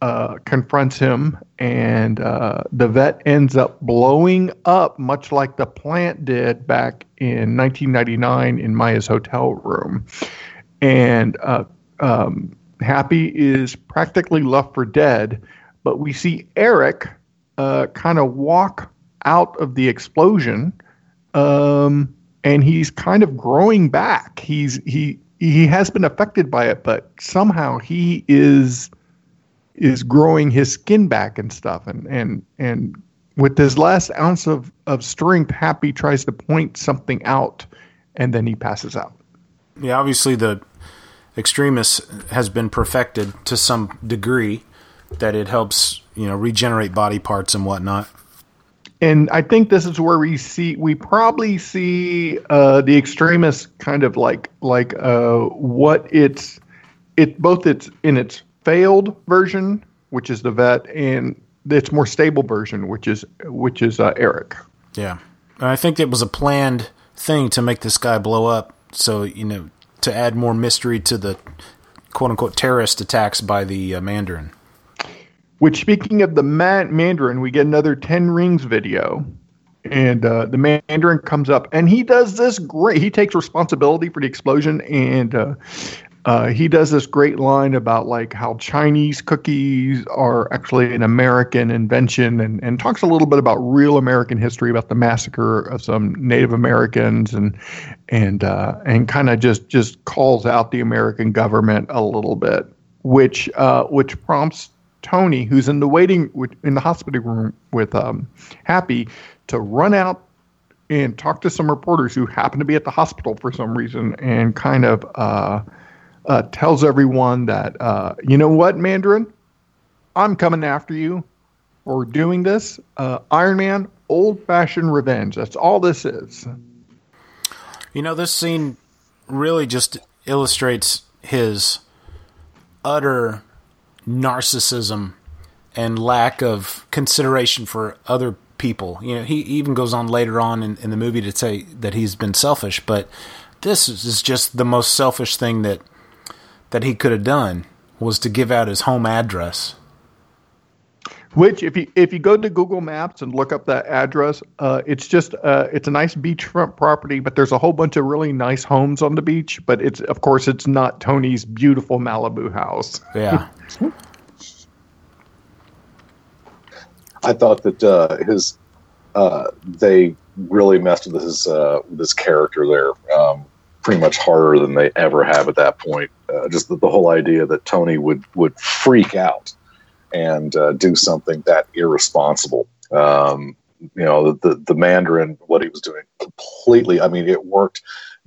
S2: uh, confronts him, and uh, the vet ends up blowing up, much like the plant did back in 1999 in Maya's hotel room. And uh, um, Happy is practically left for dead, but we see Eric uh, kind of walk out of the explosion, um, and he's kind of growing back. He's he he has been affected by it, but somehow he is is growing his skin back and stuff and and and with his last ounce of of strength happy tries to point something out and then he passes out
S3: Yeah, obviously the extremis has been perfected to some degree that it helps you know regenerate body parts and whatnot.
S2: And i think this is where we see we probably see uh the extremis kind of like like uh what it's it both it's in its failed version which is the vet and its more stable version which is which is uh, eric.
S3: Yeah, I think it was a planned thing to make this guy blow up, so you know to add more mystery to the quote unquote terrorist attacks by the uh, Mandarin.
S2: Which, speaking of the man- Mandarin, we get another Ten Rings video, and uh, the Mandarin comes up, and he does this great. He takes responsibility for the explosion, and uh, uh, he does this great line about like how Chinese cookies are actually an American invention, and and talks a little bit about real American history, about the massacre of some Native Americans, and and uh, and kind of just just calls out the American government a little bit, which uh, which prompts Tony, who's in the waiting in the hospital room with um, Happy, to run out and talk to some reporters who happen to be at the hospital for some reason, and kind of uh, uh, tells everyone that uh, you know what, Mandarin, I'm coming after you for doing this. Uh, Iron Man, old-fashioned revenge. That's all this is.
S3: You know, this scene really just illustrates his utter narcissism and lack of consideration for other people. You know, he even goes on later on in, in the movie to say that he's been selfish, but this is just the most selfish thing that that he could have done was to give out his home address.
S2: Which, if you if you go to Google Maps and look up that address, uh, it's just uh, it's a nice beachfront property, but there's a whole bunch of really nice homes on the beach. But it's of course it's not Tony's beautiful Malibu house.
S3: Yeah.
S11: I thought that uh, his uh, they really messed with his uh, with character there um, pretty much harder than they ever have at that point. Uh, just the, the whole idea that Tony would would freak out and uh, do something that irresponsible. Um, you know, the, the the Mandarin, what he was doing, completely. I mean, it worked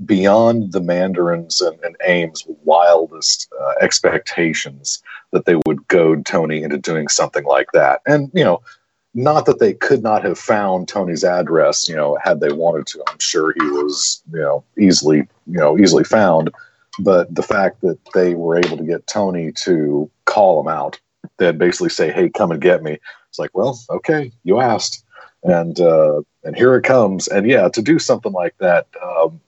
S11: beyond the Mandarin's and, and AIM's wildest uh, expectations that they would goad Tony into doing something like that. And you know, not that they could not have found Tony's address, you know, had they wanted to. I'm sure he was, you know, easily, you know, easily found. But the fact that they were able to get Tony to call him out, they'd basically say, "Hey, come and get me." It's like, well, okay, you asked, and uh, and here it comes. And yeah, to do something like that, um,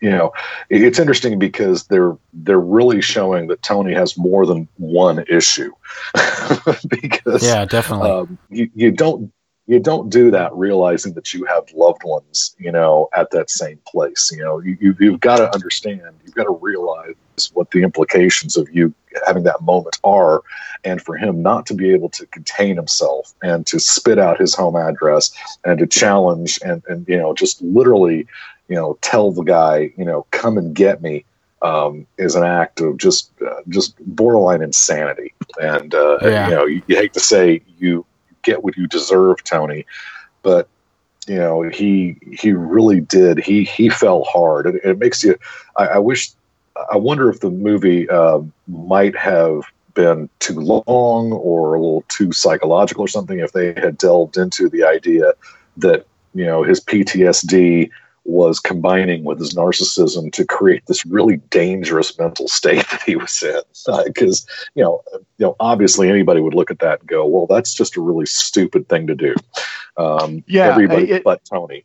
S11: you know, it- it's interesting because they're they're really showing that Tony has more than one issue. because
S3: Yeah, definitely.
S11: um, you, you don't you don't do that realizing that you have loved ones you know at that same place you know you, you've got to understand you've got to realize what the implications of you having that moment are and for him not to be able to contain himself and to spit out his home address and to challenge and, and you know just literally you know tell the guy you know come and get me um, is an act of just uh, just borderline insanity. And uh,
S3: Yeah.
S11: you know you, you hate to say you get what you deserve tony but you know he he really did. He he fell hard. And it makes you i, I wish i wonder if the movie uh, might have been too long or a little too psychological or something if they had delved into the idea that you know his ptsd was combining with his narcissism to create this really dangerous mental state that he was in. Because you know you know obviously anybody would look at that and go well that's just a really stupid thing to do. Um
S2: Yeah,
S11: everybody
S2: it-
S11: but tony.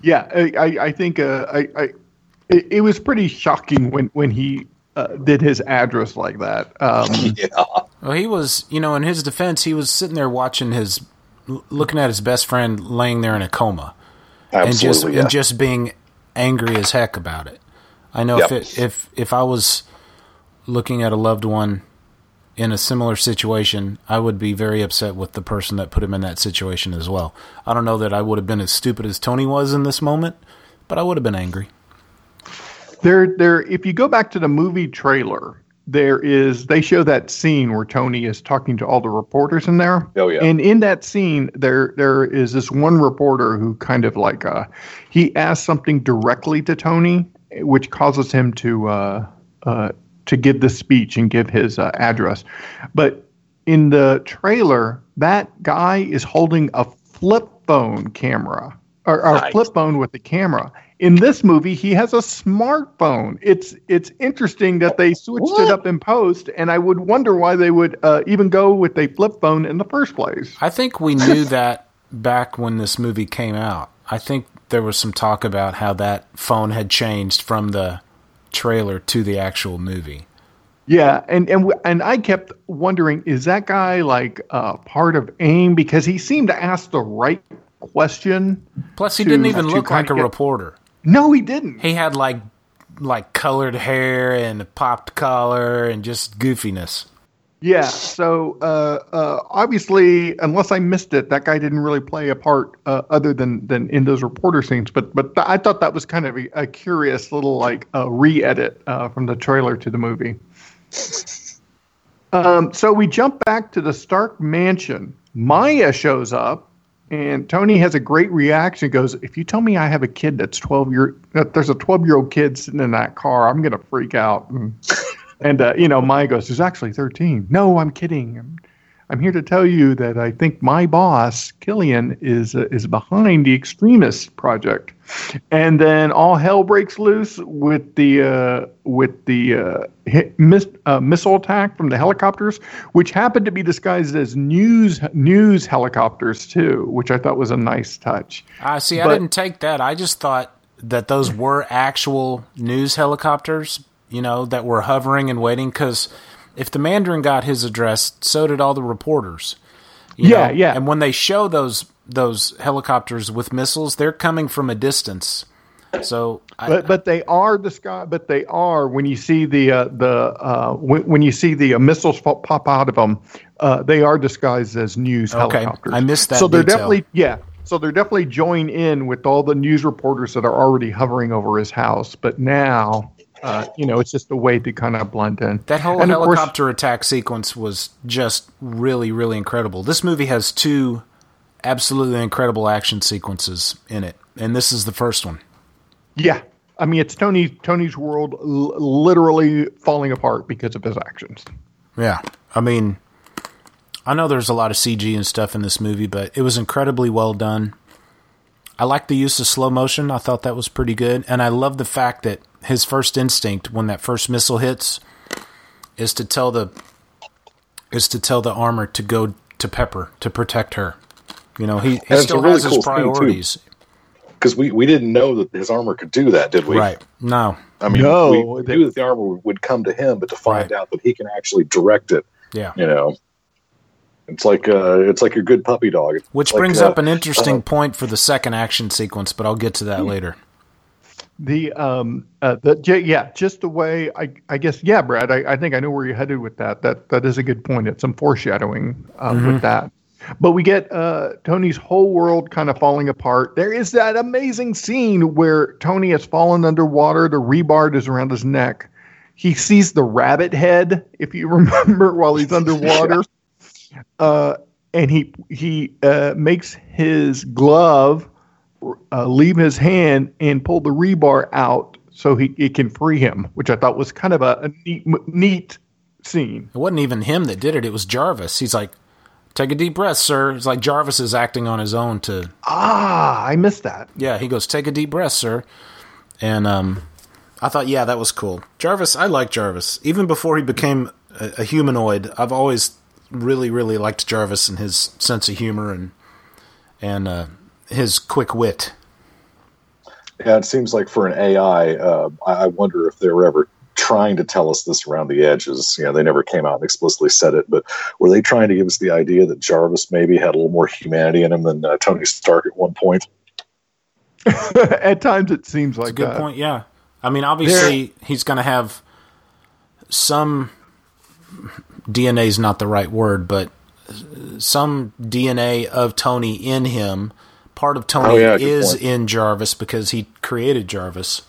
S2: Yeah, I, I, I think uh, I, I, it, it was pretty shocking when when he uh, did his address like that. Um,
S11: yeah
S3: Well, he was, you know, in his defense, he was sitting there watching his, looking at his best friend laying there in a coma, and just
S11: yeah.
S3: and just being angry as heck about it. I know if it, if if I was looking at a loved one in a similar situation, I would be very upset with the person that put him in that situation as well. I don't know that I would have been as stupid as Tony was in this moment, but I would have been angry.
S2: There, there. If you go back to the movie trailer, there is they show that scene where Tony is talking to all the reporters in there.
S11: Oh, yeah.
S2: And in that scene, there there is this one reporter who kind of like uh, he asks something directly to Tony, which causes him to uh, uh, to give the speech and give his uh, address. But in the trailer, that guy is holding a flip phone camera or, or a
S11: Nice.
S2: flip phone with the camera. In this movie, he has a smartphone. It's it's interesting that they switched it up in post, and I would wonder why they would uh, even go with a flip phone in the first place.
S3: I think we knew that back when this movie came out. I think there was some talk about how that phone had changed from the trailer to the actual movie.
S2: Yeah, and and and I kept wondering, is that guy like uh, part of AIM because he seemed to ask the right question?
S3: Plus, he
S2: to-
S3: didn't even look like a
S2: get-
S3: reporter.
S2: No, he didn't.
S3: He had like like colored hair and a popped collar and just goofiness.
S2: Yeah, so uh, uh, obviously, unless I missed it, that guy didn't really play a part uh, other than than in those reporter scenes. But but th- I thought that was kind of a, a curious little like uh, re-edit uh, from the trailer to the movie. Um, so we jump back to the Stark mansion. Maya shows up, and Tony has a great reaction. Goes, "If you tell me I have a kid that's twelve year that there's a twelve year old kid sitting in that car, I'm gonna freak out." And, and uh, you know, Maya goes, "There's actually thirteen. No, I'm kidding. I'm, here to tell you that I think my boss Killian is uh, is behind the extremis project." And then all hell breaks loose with the uh, with the uh, hit, miss, uh, missile attack from the helicopters, which happened to be disguised as news news helicopters too, which I thought was a nice touch.
S3: I see. I didn't take that. I just thought that those were actual news helicopters. You know that were hovering and waiting because if the Mandarin got his address, so did all the reporters.
S2: Yeah,
S3: know?
S2: yeah.
S3: And when they show those those helicopters with missiles, they're coming from a distance. So, I,
S2: But but they are disguised. But they are when you see the uh, the uh, when, when you see the uh, missiles pop, pop out of them, uh, they are disguised as news
S3: Okay,
S2: helicopters.
S3: I missed that
S2: So they're
S3: detail.
S2: definitely yeah. So they're definitely join in with all the news reporters that are already hovering over his house. But now, uh, you know, it's just a way to kind of blend in.
S3: That whole
S2: And of course-
S3: helicopter attack sequence was just really, really incredible. This movie has two absolutely incredible action sequences in it, and this is the first one.
S2: Yeah, I mean, it's Tony Tony's world l- literally falling apart because of his actions.
S3: Yeah, I mean, I know there's a lot of CG and stuff in this movie, but it was incredibly well done. I like the use of slow motion. I thought that was pretty good, and I love the fact that his first instinct when that first missile hits is to tell the is to tell the armor to go to Pepper to protect her. You know, he, he still
S11: a really
S3: has his
S11: cool scene, too.
S3: priorities.
S11: Because we, we didn't know that his armor could do that, did we?
S3: Right. No.
S11: I mean,
S2: No,
S11: we, we
S2: they-
S11: knew that the armor would- would come to him, but to find out that he can actually direct it,
S3: Yeah.
S11: you know, it's like uh, it's like your good puppy dog. It's
S3: Which
S11: like,
S3: brings
S11: uh,
S3: up an interesting
S11: uh,
S3: point for the second action sequence, but I'll get to
S11: Hmm.
S3: that later.
S2: The um uh, the yeah just the way I I guess yeah Brad I, I think I know where you're headed with that that that is a good point it's some foreshadowing uh,
S3: Mhm.
S2: with that but we get uh Tony's whole world kind of falling apart there is that amazing scene where Tony has fallen underwater the rebar is around his neck he sees the rabbit head if you remember while he's underwater uh and he he uh, makes his glove uh, leave his hand and pull the rebar out so he it can free him, which I thought was kind of a, a neat neat scene.
S3: It wasn't even him that did it, it was Jarvis. He's like, Take a deep breath, sir. It's like Jarvis is acting on his own to
S2: Ah, I missed that.
S3: Yeah, he goes, Take a deep breath, sir. And um I thought, yeah, that was cool. Jarvis, I like Jarvis. Even before he became a, a humanoid, I've always really, really liked Jarvis and his sense of humor and and uh, his quick wit.
S11: Yeah, it seems like for an AI, uh, I I wonder if they were ever trying to tell us this around the edges. You know, they never came out and explicitly said it, but were they trying to give us the idea that Jarvis maybe had a little more humanity in him than uh, Tony Stark at one point?
S2: At times it seems like a
S3: Good
S2: that.
S3: point, yeah. I mean, obviously, he's going to have some DNA is not the right word, but some DNA of Tony in him. Part of Tony
S11: Oh, yeah,
S3: is
S11: point.
S3: in Jarvis because he created Jarvis.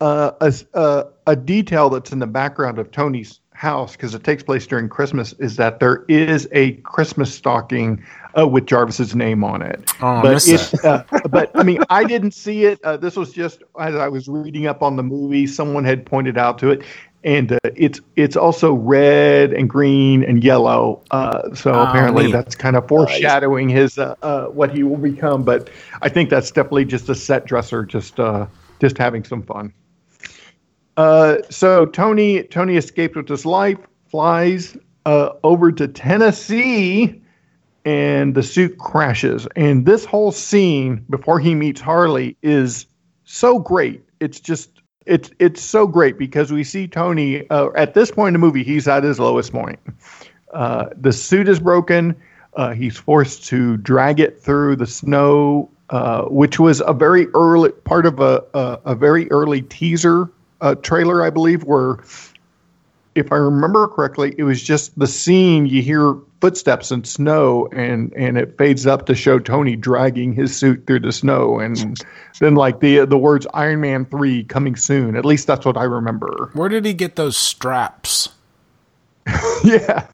S2: uh, a, s- uh, a detail that's in the background of Tony's house because it takes place during Christmas is that there is a Christmas stocking uh, with Jarvis's name on it.
S3: Oh,
S2: but
S3: missed
S2: it's, uh, but I mean, I didn't see it. Uh, this was just as I was reading up on the movie, someone had pointed out to it. And uh, it's it's also red and green and yellow. Uh, so
S3: Oh,
S2: apparently
S3: neat.
S2: that's kind of foreshadowing his uh, uh, what he will become. But I think that's definitely just a set dresser, just uh, just having some fun. Uh, so Tony Tony escapes with his life, flies uh, over to Tennessee, and the suit crashes. And this whole scene before he meets Harley is so great. It's just it's it's so great because we see Tony uh, at this point in the movie. He's at his lowest point. Uh, the suit is broken. Uh, he's forced to drag it through the snow, uh, which was a very early part of a a, a very early teaser uh, trailer, I believe, where, if I remember correctly, it was just the scene you hear footsteps in snow, and and it fades up to show Tony dragging his suit through the snow, and then like the the words Iron Man three coming soon. At least that's what I remember.
S3: Where did he get those straps?
S2: yeah.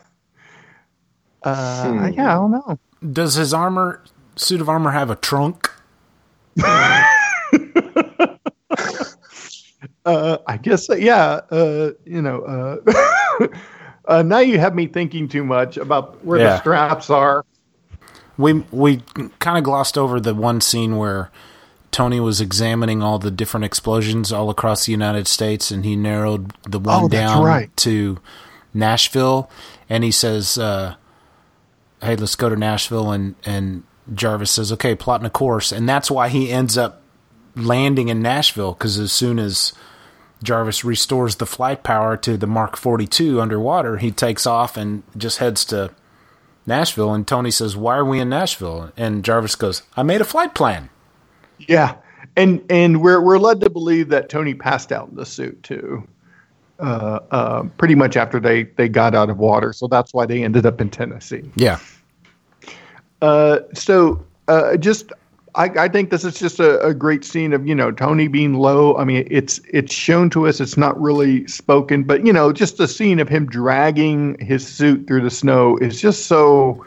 S2: Uh, yeah, I don't know.
S3: Does his armor suit of armor have a trunk?
S2: Uh, I guess, uh, yeah. Uh, you know, uh, now you have me thinking too much about where
S3: Yeah.
S2: the straps are.
S3: We we kind of glossed over the one scene where Tony was examining all the different explosions all across the United States, and he narrowed the one
S2: Oh,
S3: down
S2: right.
S3: to Nashville, and he says, uh, "Hey, let's go to Nashville," and and Jarvis says, "Okay, plotting a course," and that's why he ends up landing in Nashville because as soon as Jarvis restores the flight power to the Mark 42 underwater, he takes off and just heads to Nashville. And Tony says, Why are we in Nashville? And Jarvis goes, I made a flight plan.
S2: Yeah, and and we're we're led to believe that Tony passed out in the suit too. Uh, uh, pretty much after they they got out of water, so that's why they ended up in Tennessee.
S3: Yeah.
S2: Uh, so uh, just I, I think this is just a, a great scene of you know Tony being low. I mean, it's it's shown to us. It's not really spoken, but you know, just a scene of him dragging his suit through the snow is just so.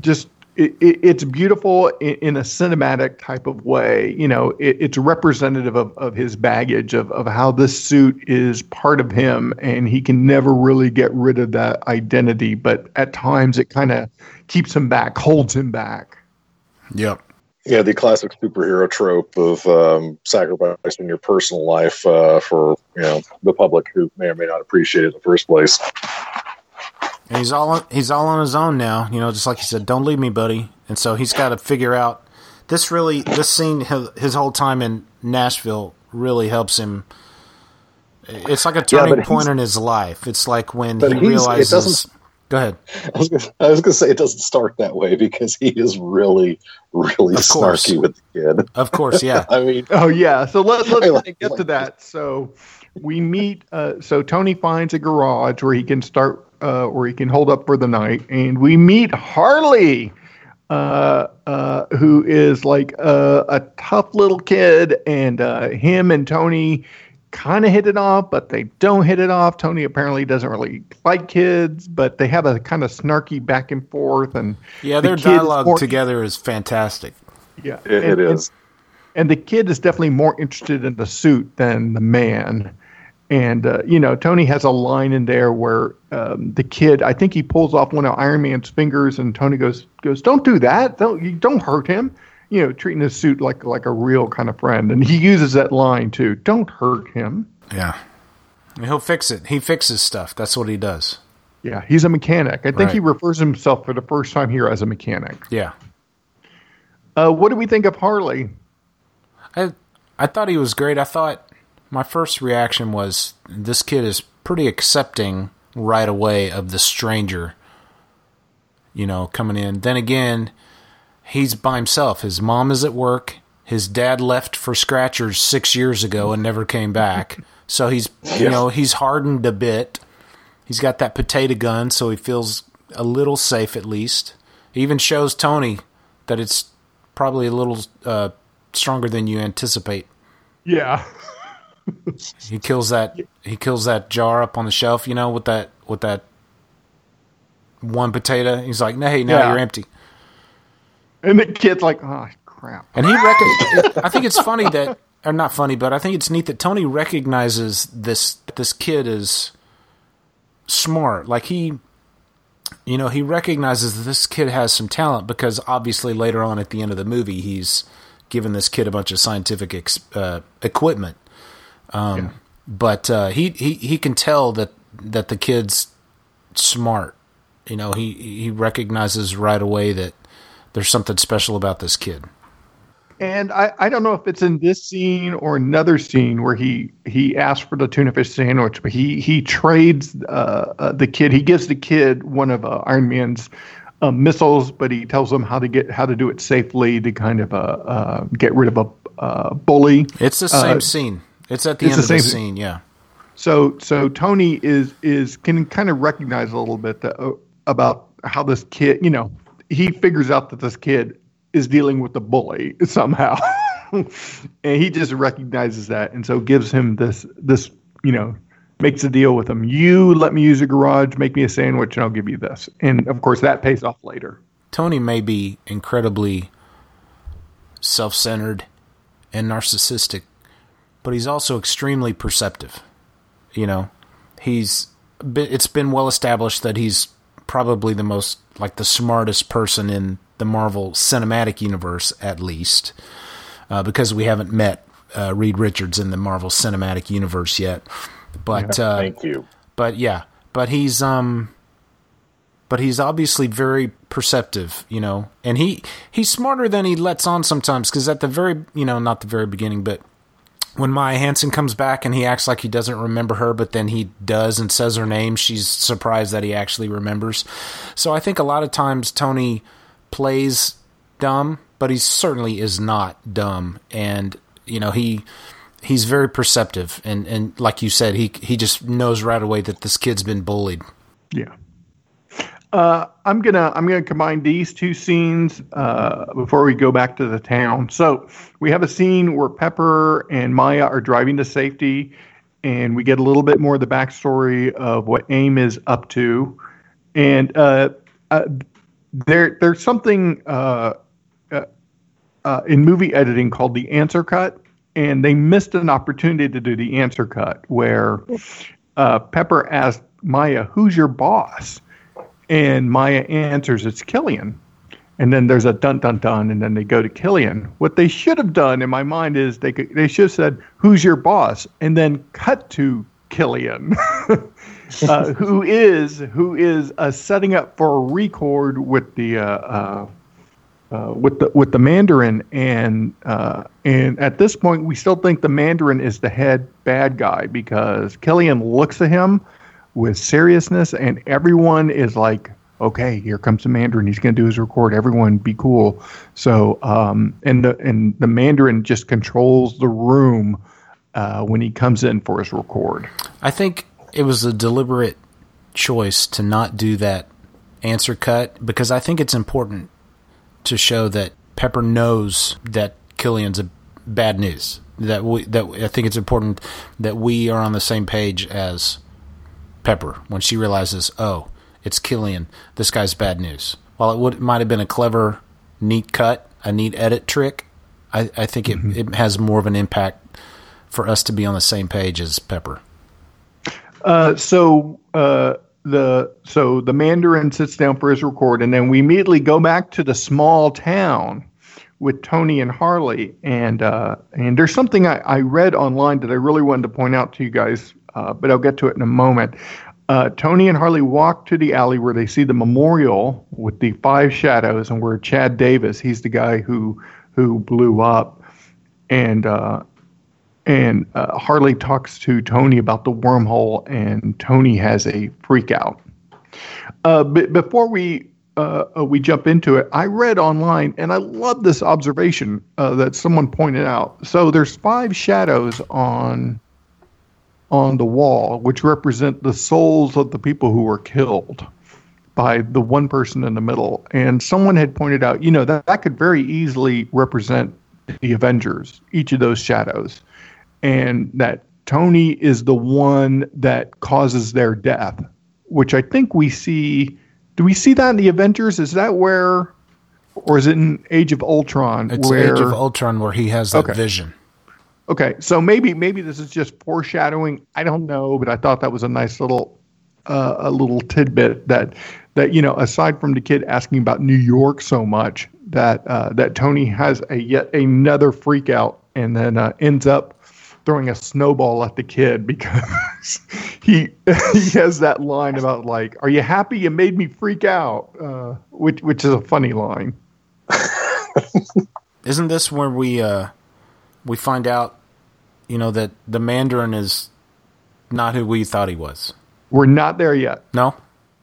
S2: Just it, it, it's beautiful in, in, a cinematic type of way. You know, it, it's representative of, of his baggage of, of how this suit is part of him, and he can never really get rid of that identity. But at times, it kind of keeps him back, holds him back.
S3: Yep.
S11: Yeah, the classic superhero trope of um, sacrificing your personal life uh, for you know the public who may or may not appreciate it in the first place.
S3: And he's all on, he's all on his own now, you know, just like he said, "Don't leave me, buddy." And so he's got to figure out this. Really, this scene, his, his whole time in Nashville, really helps him. It's like a turning yeah, point in his life. It's like when he realizes. Go ahead.
S11: I was, gonna, I was gonna say it doesn't start that way because he is really, really
S3: of
S11: snarky with the kid.
S3: Of course, yeah.
S11: I mean,
S2: oh yeah. So let, let's like, get to that. So we meet. Uh, so Tony finds a garage where he can start, uh, where he can hold up for the night, and we meet Harley. Uh, uh, who is like a, a tough little kid, and uh, him and Tony kind of hit it off, but they don't hit it off. Tony apparently doesn't really like kids, but they have a kind of snarky back and forth. And
S3: yeah, their the dialogue more, together is fantastic.
S2: Yeah,
S11: it, and, it is.
S2: And, and, the kid is definitely more interested in the suit than the man. And uh, you know, Tony has a line in there where um, the kid, I think he pulls off one of Iron Man's fingers, and Tony goes, "Goes, don't do that. Don't you don't hurt him." You know, treating his suit like like a real kind of friend. And he uses that line too. Don't hurt him.
S3: Yeah. He'll fix it. He fixes stuff. That's what he does.
S2: Yeah, he's a mechanic. I think right. he refers himself for the first time here as a mechanic.
S3: Yeah.
S2: Uh, what do we think of Harley?
S3: I I thought he was great. I thought my first reaction was this kid is pretty accepting right away of the stranger. You know, coming in. Then again, he's by himself. His mom is at work. His dad left for Scratchers six years ago and never came back. So he's you know he's hardened a bit. He's got that potato gun, so he feels a little safe at least. He even shows Tony that it's probably a little uh, stronger than you anticipate.
S2: Yeah.
S3: he kills that he kills that jar up on the shelf, you know, with that with that one potato. He's like, "No, hey, now yeah. you're empty."
S2: And the kid's like, oh, crap.
S3: And he reckon I think it's funny that, or not funny, but I think it's neat that Tony recognizes this this kid is smart. Like he, you know, he recognizes that this kid has some talent because obviously later on at the end of the movie, he's given this kid a bunch of scientific ex, uh, equipment. Um, yeah. But uh, he, he he can tell that that the kid's smart. You know, he he recognizes right away that there's something special about this kid.
S2: And I, I don't know if it's in this scene or another scene where he he asks for the tuna fish sandwich, but he he trades uh, uh, the kid. He gives the kid one of uh, Iron Man's uh, missiles, but he tells him how to get how to do it safely to kind of uh, uh, get rid of a bully.
S3: It's the same scene. It's at the it's end the of the scene. Yeah.
S2: So so Tony is is can kind of recognize a little bit that, about how this kid, you know, he figures out that this kid is dealing with the bully somehow. and he just recognizes that and so gives him this this you know makes a deal with him. You let me use your garage make me a sandwich and i'll give you this. And of course that pays off later.
S3: Tony may be incredibly self-centered and narcissistic but he's also extremely perceptive you know? He's it's been well established that he's probably the most like the smartest person in the Marvel Cinematic Universe, at least, uh, because we haven't met uh, Reed Richards in the Marvel Cinematic Universe yet. But
S11: yeah, uh, thank you.
S3: But yeah, but he's um, but he's obviously very perceptive, you know, and he he's smarter than he lets on sometimes. Because at the very, you know, not the very beginning, but when Maya Hansen comes back and he acts like he doesn't remember her, but then he does and says her name, she's surprised that he actually remembers. So I think a lot of times Tony plays dumb, but he certainly is not dumb. And, you know, he he's very perceptive and, and like you said, he he just knows right away that this kid's been bullied.
S2: Yeah. Uh, I'm gonna I'm gonna combine these two scenes uh, before we go back to the town. So we have a scene where Pepper and Maya are driving to safety, and we get a little bit more of the backstory of what AIM is up to. And uh, uh there there's something uh, uh, in movie editing called the answer cut, and they missed an opportunity to do the answer cut where Pepper asked Maya, "Who's your boss?" And Maya answers, "It's Killian." And then there's a dun dun dun, and then they go to Killian. What they should have done, in my mind, is they could, they should have said, "Who's your boss?" and then cut to Killian, uh, who is who is uh, setting up for a record with the uh, uh, uh, with the with the Mandarin, and uh, and at this point, we still think the Mandarin is the head bad guy because Killian looks at him with seriousness, and everyone is like, "Okay, here comes the Mandarin. He's going to do his record. Everyone, be cool." So, um, and the and the Mandarin just controls the room uh, when he comes in for his record.
S3: I think it was a deliberate choice to not do that answer cut because I think it's important to show that Pepper knows that Killian's a bad news. That we that I think it's important that we are on the same page as Pepper when she realizes, oh, it's Killian. This guy's bad news. While it would might have been a clever, neat cut, a neat edit trick, I, I think it, it has more of an impact for us to be on the same page as Pepper.
S2: Uh, so uh, the so the Mandarin sits down for his record, and then we immediately go back to the small town with Tony and Harley. And uh, and there's something I, I read online that I really wanted to point out to you guys, uh, but I'll get to it in a moment. Uh, Tony and Harley walk to the alley where they see the memorial with the five shadows, and where Chad Davis, he's the guy who who blew up, and uh, and uh, Harley talks to Tony about the wormhole, and Tony has a freak out. Uh, but before we uh, uh, we jump into it, I read online, and I love this observation that someone pointed out. So there's five shadows on on the wall, which represent the souls of the people who were killed by the one person in the middle. And someone had pointed out, you know, that, that could very easily represent the Avengers, each of those shadows and that Tony is the one that causes their death, which I think we see. Do we see that in the Avengers? Is that where, or is it in Age of Ultron?
S3: It's
S2: where,
S3: Age of Ultron where he has that
S2: Okay.
S3: vision.
S2: Okay, so maybe maybe this is just foreshadowing. I don't know, but I thought that was a nice little uh, a little tidbit that that you know aside from the kid asking about New York so much that uh, that Tony has a yet another freak out and then uh, ends up throwing a snowball at the kid because he he has that line about like are you happy you made me freak out uh, which which is a funny line
S3: Isn't this where we uh we find out you know that the Mandarin is not who we thought he was?
S2: we're not there yet
S3: No?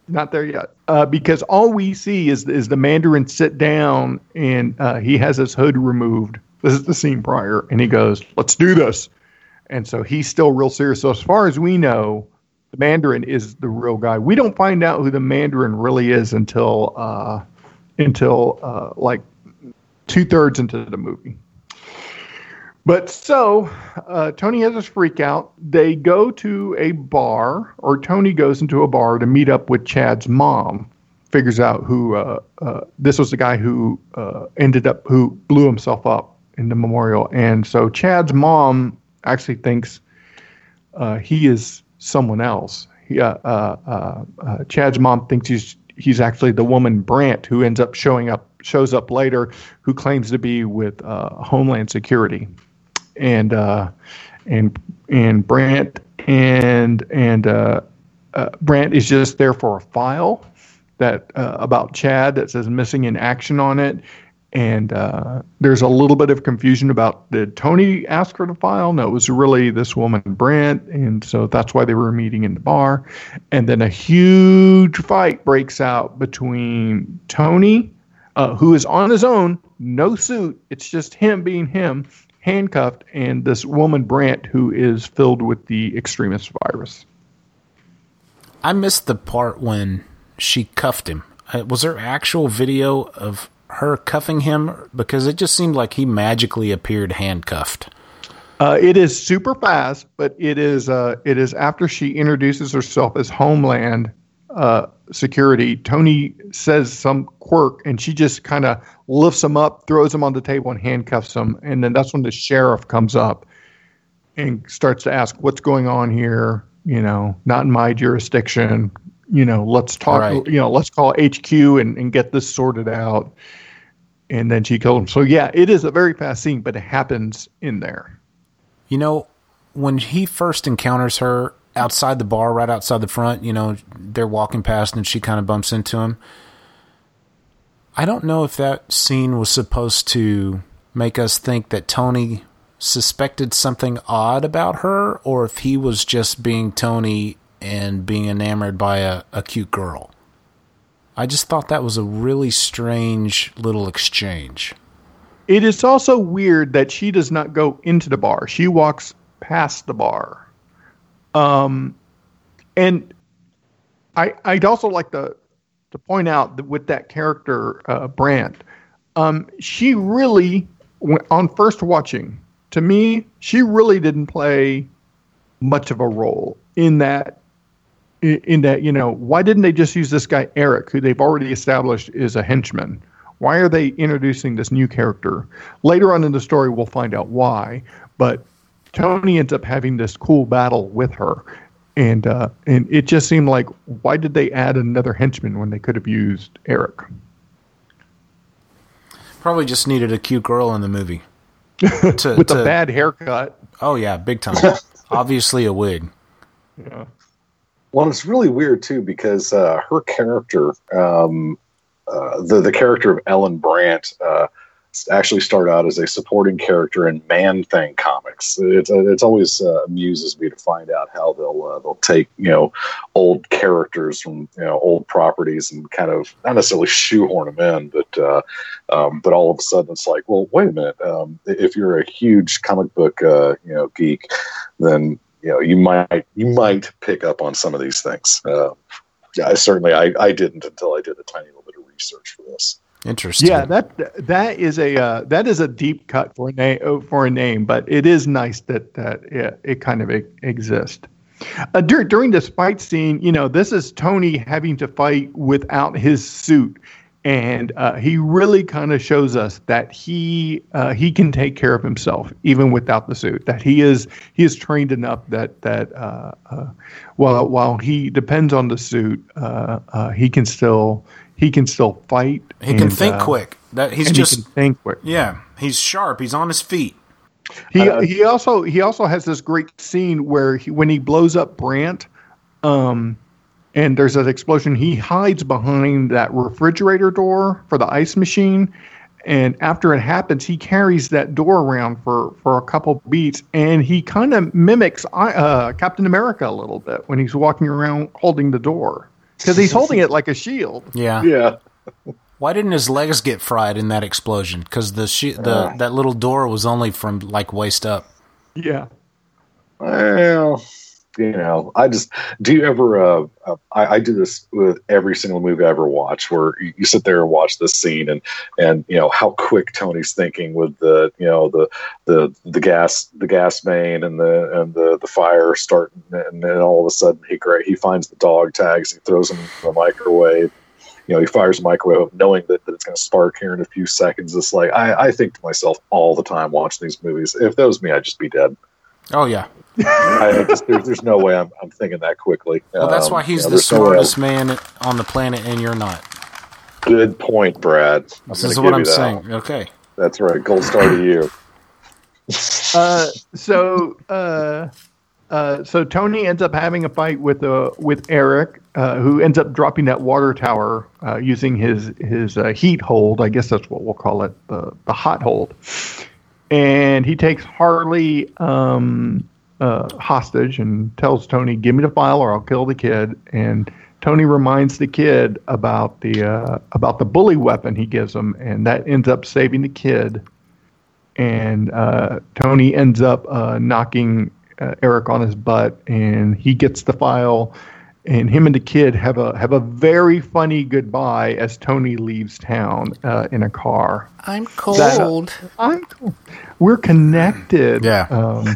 S2: Not there yet, uh, because all we see is is the Mandarin sit down and uh, he has his hood removed. This is the scene prior, and he goes, "Let's do this." And so he's still real serious. So as far as we know, the Mandarin is the real guy. We don't find out who the Mandarin really is until uh, until uh, like two thirds into the movie. But so uh, Tony has his freak out. They go to a bar, or Tony goes into a bar to meet up with Chad's mom. Figures out who uh, uh, this was the guy who uh, ended up who blew himself up in the memorial, and so Chad's mom actually thinks uh, he is someone else. He, uh, Chad's mom thinks he's he's actually the woman Brandt who ends up showing up shows up later, who claims to be with Homeland Security, and uh, and and Brandt and and uh, uh, Brandt is just there for a file that uh, about Chad that says missing in action on it. And uh, there's a little bit of confusion about did Tony ask for the file? No, it was really this woman Brandt, and so that's why they were meeting in the bar. And then a huge fight breaks out between Tony, uh, who is on his own, no suit. It's just him being him, handcuffed, and this woman Brandt, who is filled with the Extremis virus.
S3: I missed the part when she cuffed him. Uh, Was there actual video of her cuffing him? Because it just seemed like he magically appeared handcuffed.
S2: Uh, it is super fast, but it is uh, it is after she introduces herself as Homeland, uh, security, Tony says some quirk, and she just kind of lifts him up, throws him on the table, and handcuffs him. And then that's when the sheriff comes up and starts to ask, "What's going on here? You know, not in my jurisdiction. You know, let's talk.
S3: Right.
S2: You know, let's call HQ and, and get this sorted out." And then she killed him. So yeah, it is a very fast scene, but it happens in there.
S3: You know, when he first encounters her outside the bar, right outside the front, you know, they're walking past and she kind of bumps into him. I don't know if that scene was supposed to make us think that Tony suspected something odd about her or if he was just being Tony and being enamored by a, a cute girl. I just thought that was a really strange little exchange.
S2: It is also weird that she does not go into the bar. She walks past the bar. Um, and I I'd also like to to point out that with that character uh, Brandt, um, she really on first watching to me she really didn't play much of a role in that in that you know why didn't they just use this guy Eric who they've already established is a henchman? Why are they introducing this new character? Later on in the story we'll find out why but Tony ends up having this cool battle with her and uh, and it just seemed like why did they add another henchman when they could have used Eric
S3: Probably just needed a cute girl in the movie. To-
S2: with
S3: to-
S2: a bad haircut
S3: Oh yeah, big time. Obviously a wig.
S2: yeah
S11: Well, it's really weird too because uh, her character, um, uh, the the character of Ellen Brandt, uh, actually started out as a supporting character in Man Thing comics. It's it's always uh, amuses me to find out how they'll uh, they'll take you know old characters from you know old properties and kind of not necessarily shoehorn them in, but uh, um, but all of a sudden it's like, well, wait a minute. Um, if you're a huge comic book uh, you know geek, then you know you might you might pick up on some of these things. Uh, yeah, certainly I, I didn't until I did a tiny little bit of research for this.
S3: Interesting.
S2: yeah that that is a uh, that is a deep cut for a name for a name but it is nice that that it, it kind of exists uh, dur- during this fight scene you know this is Tony having to fight without his suit and uh, he really kind of shows us that he uh, he can take care of himself even without the suit. That he is he is trained enough that that uh, uh, while while he depends on the suit, uh, uh, he can still he can still fight.
S3: He can think
S2: uh,
S3: quick. That he's just
S2: he can think quick.
S3: yeah, he's sharp. He's on his feet.
S2: He
S11: Uh,
S2: he also he also has this great scene where he when he blows up Brandt, um, and there's an explosion. He hides behind that refrigerator door for the ice machine, and after it happens, he carries that door around for for a couple beats, and he kind of mimics uh, Captain America a little bit when he's walking around holding the door because he's holding it like a shield.
S3: Yeah.
S11: Yeah.
S3: Why didn't his legs get fried in that explosion? Because the she- the uh. that little door was only from like waist up.
S2: Yeah.
S11: Well, you know, I just do you ever? Uh, uh, I, I do this with every single movie I ever watch, where you, sit there and watch this scene, and and you know how quick Tony's thinking with the you know the the the gas the gas main and the and the the fire starting, and then all of a sudden he he finds the dog tags, he throws them in the microwave. You know, he fires the microwave knowing that, that it's going to spark here in a few seconds. It's like I, I think to myself all the time watching these movies. If that was me, I'd just be dead.
S3: Oh yeah.
S11: I, I just, there's, there's no way I'm, I'm thinking that quickly.
S3: Well, that's
S11: Um,
S3: why he's
S11: you know,
S3: the
S11: there's no
S3: smartest man on the planet, and you're not.
S11: Good point, Brad. I'm
S3: This is what I'm saying.
S11: one.
S3: Okay.
S11: That's right. Gold star to you.
S2: Uh, so uh, uh, so Tony ends up having a fight with uh, with Eric, uh, who ends up dropping that water tower uh, using his his uh, heat hold. I guess that's what we'll call it, the the hot hold. And he takes Harley um, uh, hostage and tells Tony, "Give me the file, or I'll kill the kid." And Tony reminds the kid about the uh, about the bully weapon he gives him, and that ends up saving the kid and uh, Tony ends up uh, knocking uh, Eric on his butt, and he gets the file, and him and the kid have a have a very funny goodbye as Tony leaves town uh, in a car.
S3: I'm
S2: That-
S3: cold.
S2: I'm cold. we're connected.
S3: Yeah.
S2: Um,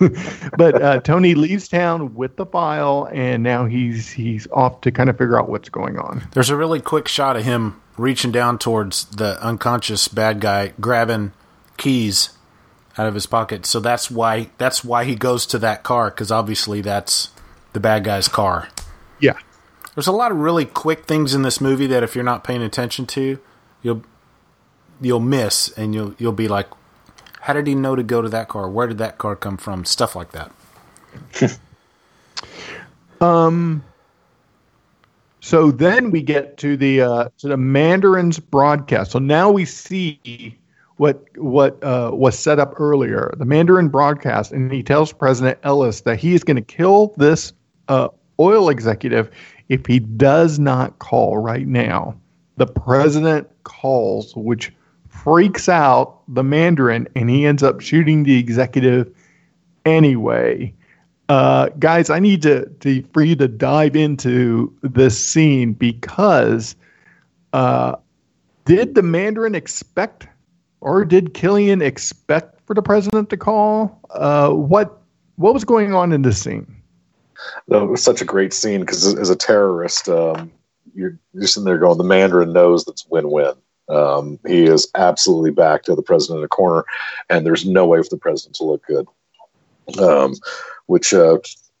S2: but uh, Tony leaves town with the file, and now he's he's off to kind of figure out what's going on.
S3: There's a really quick shot of him reaching down towards the unconscious bad guy, grabbing keys out of his pocket. So that's why that's why he goes to that car because obviously that's the bad guy's car.
S2: Yeah.
S3: There's a lot of really quick things in this movie that if you're not paying attention to, you'll you'll miss and you'll you'll be like, how did he know to go to that car? Where did that car come from? Stuff like that.
S2: Um. So then we get to the uh, to the Mandarin's broadcast. So now we see what what uh, was set up earlier. The Mandarin broadcast, and he tells President Ellis that he is going to kill this uh, oil executive if he does not call right now. The president calls, which freaks out the Mandarin, and he ends up shooting the executive anyway. Uh, guys, I need to, to for you to dive into this scene because uh, did the Mandarin expect, or did Killian expect for the president to call? Uh, what what was going on in this scene?
S11: No, it was such a great scene because as a terrorist, um, you're, you're sitting there going, the Mandarin knows that's win-win. Um, he is absolutely back to the president in a corner, and there's no way for the president to look good. Um, which uh,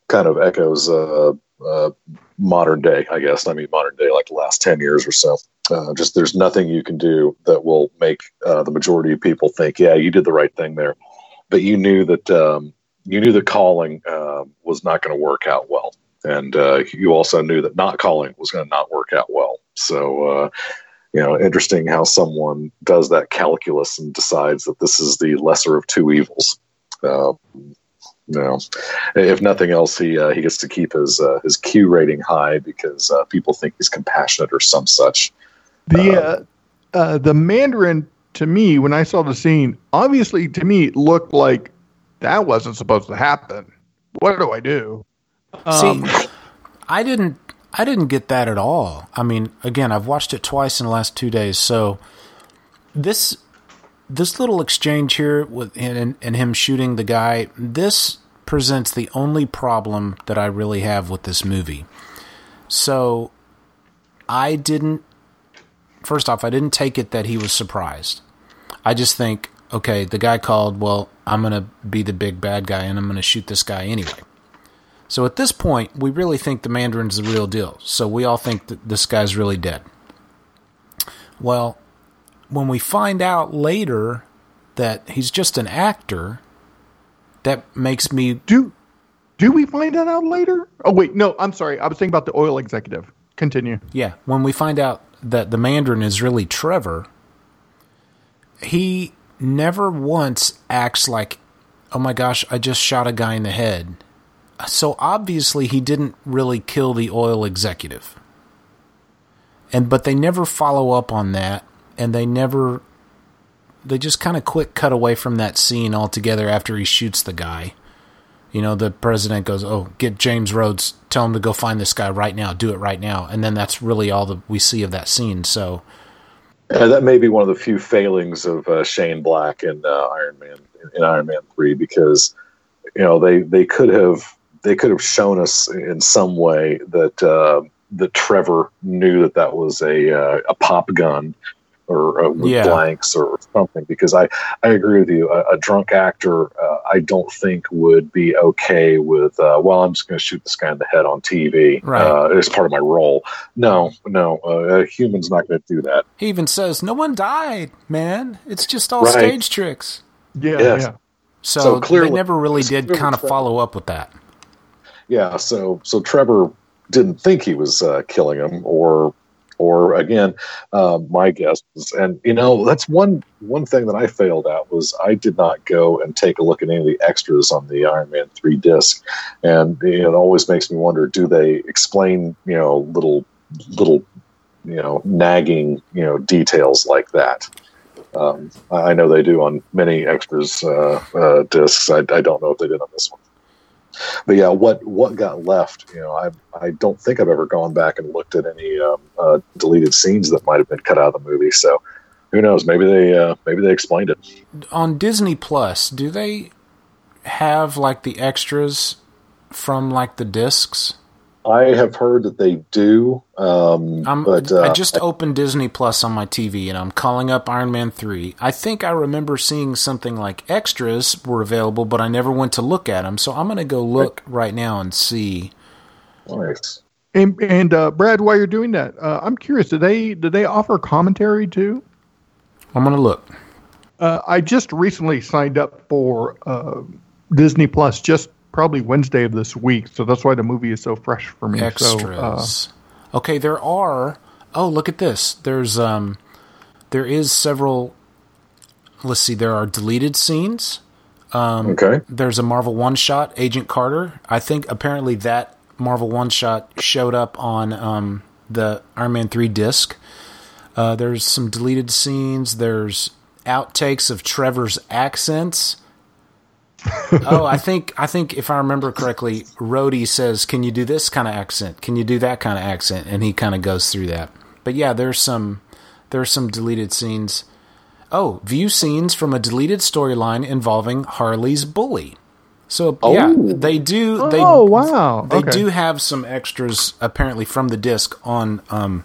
S11: kind of echoes uh, uh, modern day, I guess. I mean, modern day, like the last 10 years or so. Uh, just there's nothing you can do that will make uh, the majority of people think, yeah, you did the right thing there. But you knew that um, you knew that calling uh, was not going to work out well, and uh, you also knew that not calling was going to not work out well. So, uh, you know, interesting how someone does that calculus and decides that this is the lesser of two evils. Uh, no, if nothing else, he uh, he gets to keep his uh, his Q rating high because uh, people think he's compassionate or some such.
S2: The uh, uh, the Mandarin to me, when I saw the scene, obviously to me it looked like that wasn't supposed to happen. What do I do? Um,
S3: See, I didn't I didn't get that at all. I mean, again, I've watched it twice in the last two days, so this this little exchange here with and, and him shooting the guy, this presents the only problem that I really have with this movie. So I didn't first off, I didn't take it that he was surprised. I just think, okay, the guy called, well, I'm going to be the big bad guy and I'm going to shoot this guy anyway. So at this point, we really think the Mandarin's the real deal. So we all think that this guy's really dead. Well, when we find out later that he's just an actor, that makes me
S2: do. Do we find that out later? Oh wait, no, I'm sorry. I was thinking about the oil executive. Continue.
S3: Yeah, when we find out that the Mandarin is really Trevor, he never once acts like, oh my gosh, I just shot a guy in the head. So obviously he didn't really kill the oil executive. And but they never follow up on that and they never they just kind of quick cut away from that scene altogether after he shoots the guy. You know, the president goes, "Oh, get James Rhodes, tell him to go find this guy right now, do it right now." And then that's really all that we see of that scene. So,
S11: Uh, that may be one of the few failings of uh, Shane Black in uh, Iron Man in Iron Man three because you know they they could have they could have shown us in some way that uh, that Trevor knew that that was a uh, a pop gun or uh, with
S3: Yeah.
S11: blanks or something because I I agree with you a, a drunk actor uh, I don't think would be okay with uh, well I'm just going to shoot this guy in the head on TV
S3: Right.
S11: uh, as part of my role no no uh, a human's not going to do that
S3: he even says, "No one died, man. It's just all
S11: Right.
S3: stage tricks."
S2: Yeah,
S11: Yes.
S2: yeah.
S3: So,
S11: So clearly-
S3: they never really did kind of
S11: Trevor-
S3: follow up with that.
S11: yeah so so trevor didn't think he was uh, killing him or or again uh, my guess is, and you know that's one one thing that i failed at was i did not go and take a look at any of the extras on the iron man 3 disc and it always makes me wonder do they explain you know little little you know nagging you know details like that um, I I know they do on many extras uh, uh, discs. I, I don't know if they did on this one. But yeah, what what got left? You know, I I don't think I've ever gone back and looked at any um, uh, deleted scenes that might have been cut out of the movie. So who knows? Maybe they uh, maybe they explained it.
S3: On Disney Plus, do they have like the extras from like the discs?
S11: I have heard that they do, um,
S3: I'm,
S11: but uh,
S3: I just opened Disney Plus on my TV and I'm calling up Iron Man 3. I think I remember seeing something like extras were available, but I never went to look at them. So I'm going to go look right now and see.
S11: nice.
S2: And and uh, Brad, while you're doing that, uh, I'm curious. Do they do they offer commentary too?
S3: I'm going to look.
S2: Uh, I just recently signed up for uh, Disney Plus, just probably Wednesday of this week, so that's why the movie is so fresh for me.
S3: Extras.
S2: So, uh,
S3: okay, there are. Oh, look at this. There's um, there is several. Let's see. There are deleted scenes. Um,
S11: Okay.
S3: There's a Marvel one shot, Agent Carter. I think apparently that Marvel one shot showed up on um, the Iron Man 3 disc. Uh, there's some deleted scenes. There's outtakes of Trevor's accents. Oh, I think I think if I remember correctly, Rhodey says, "Can you do this kind of accent? Can you do that kind of accent?" And he kind of goes through that. But yeah, there's some there's some deleted scenes. Oh, view scenes from a deleted storyline involving Harley's bully. So yeah,
S11: Oh.
S3: they do. They,
S2: Oh, wow.
S3: They
S2: Okay.
S3: do have some extras apparently from the disc on um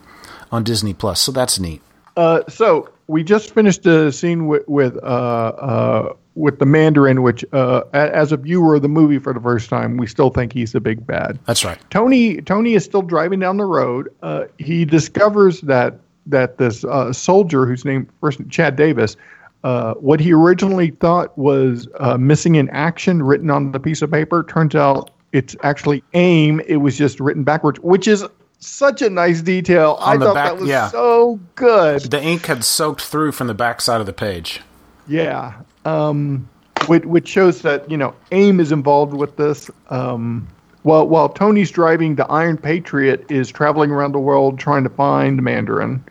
S3: on Disney Plus. So that's neat.
S2: Uh, so we just finished a scene with with uh, uh, with the Mandarin, which uh, as a viewer of the movie for the first time, we still think he's the big bad.
S3: That's right.
S2: Tony Tony is still driving down the road. Uh, he discovers that that this uh, soldier, whose name first Chad Davis, uh, what he originally thought was uh, missing in action written on the piece of paper, turns out it's actually AIM. It was just written backwards, which is such a nice detail. I
S3: On the
S2: thought
S3: back-
S2: that was
S3: yeah.
S2: so good.
S3: The ink had soaked through from the back side of the page.
S2: Yeah. Um, which, which shows that, you know, AIM is involved with this. Um, while, while Tony's driving, the Iron Patriot is traveling around the world trying to find Mandarin.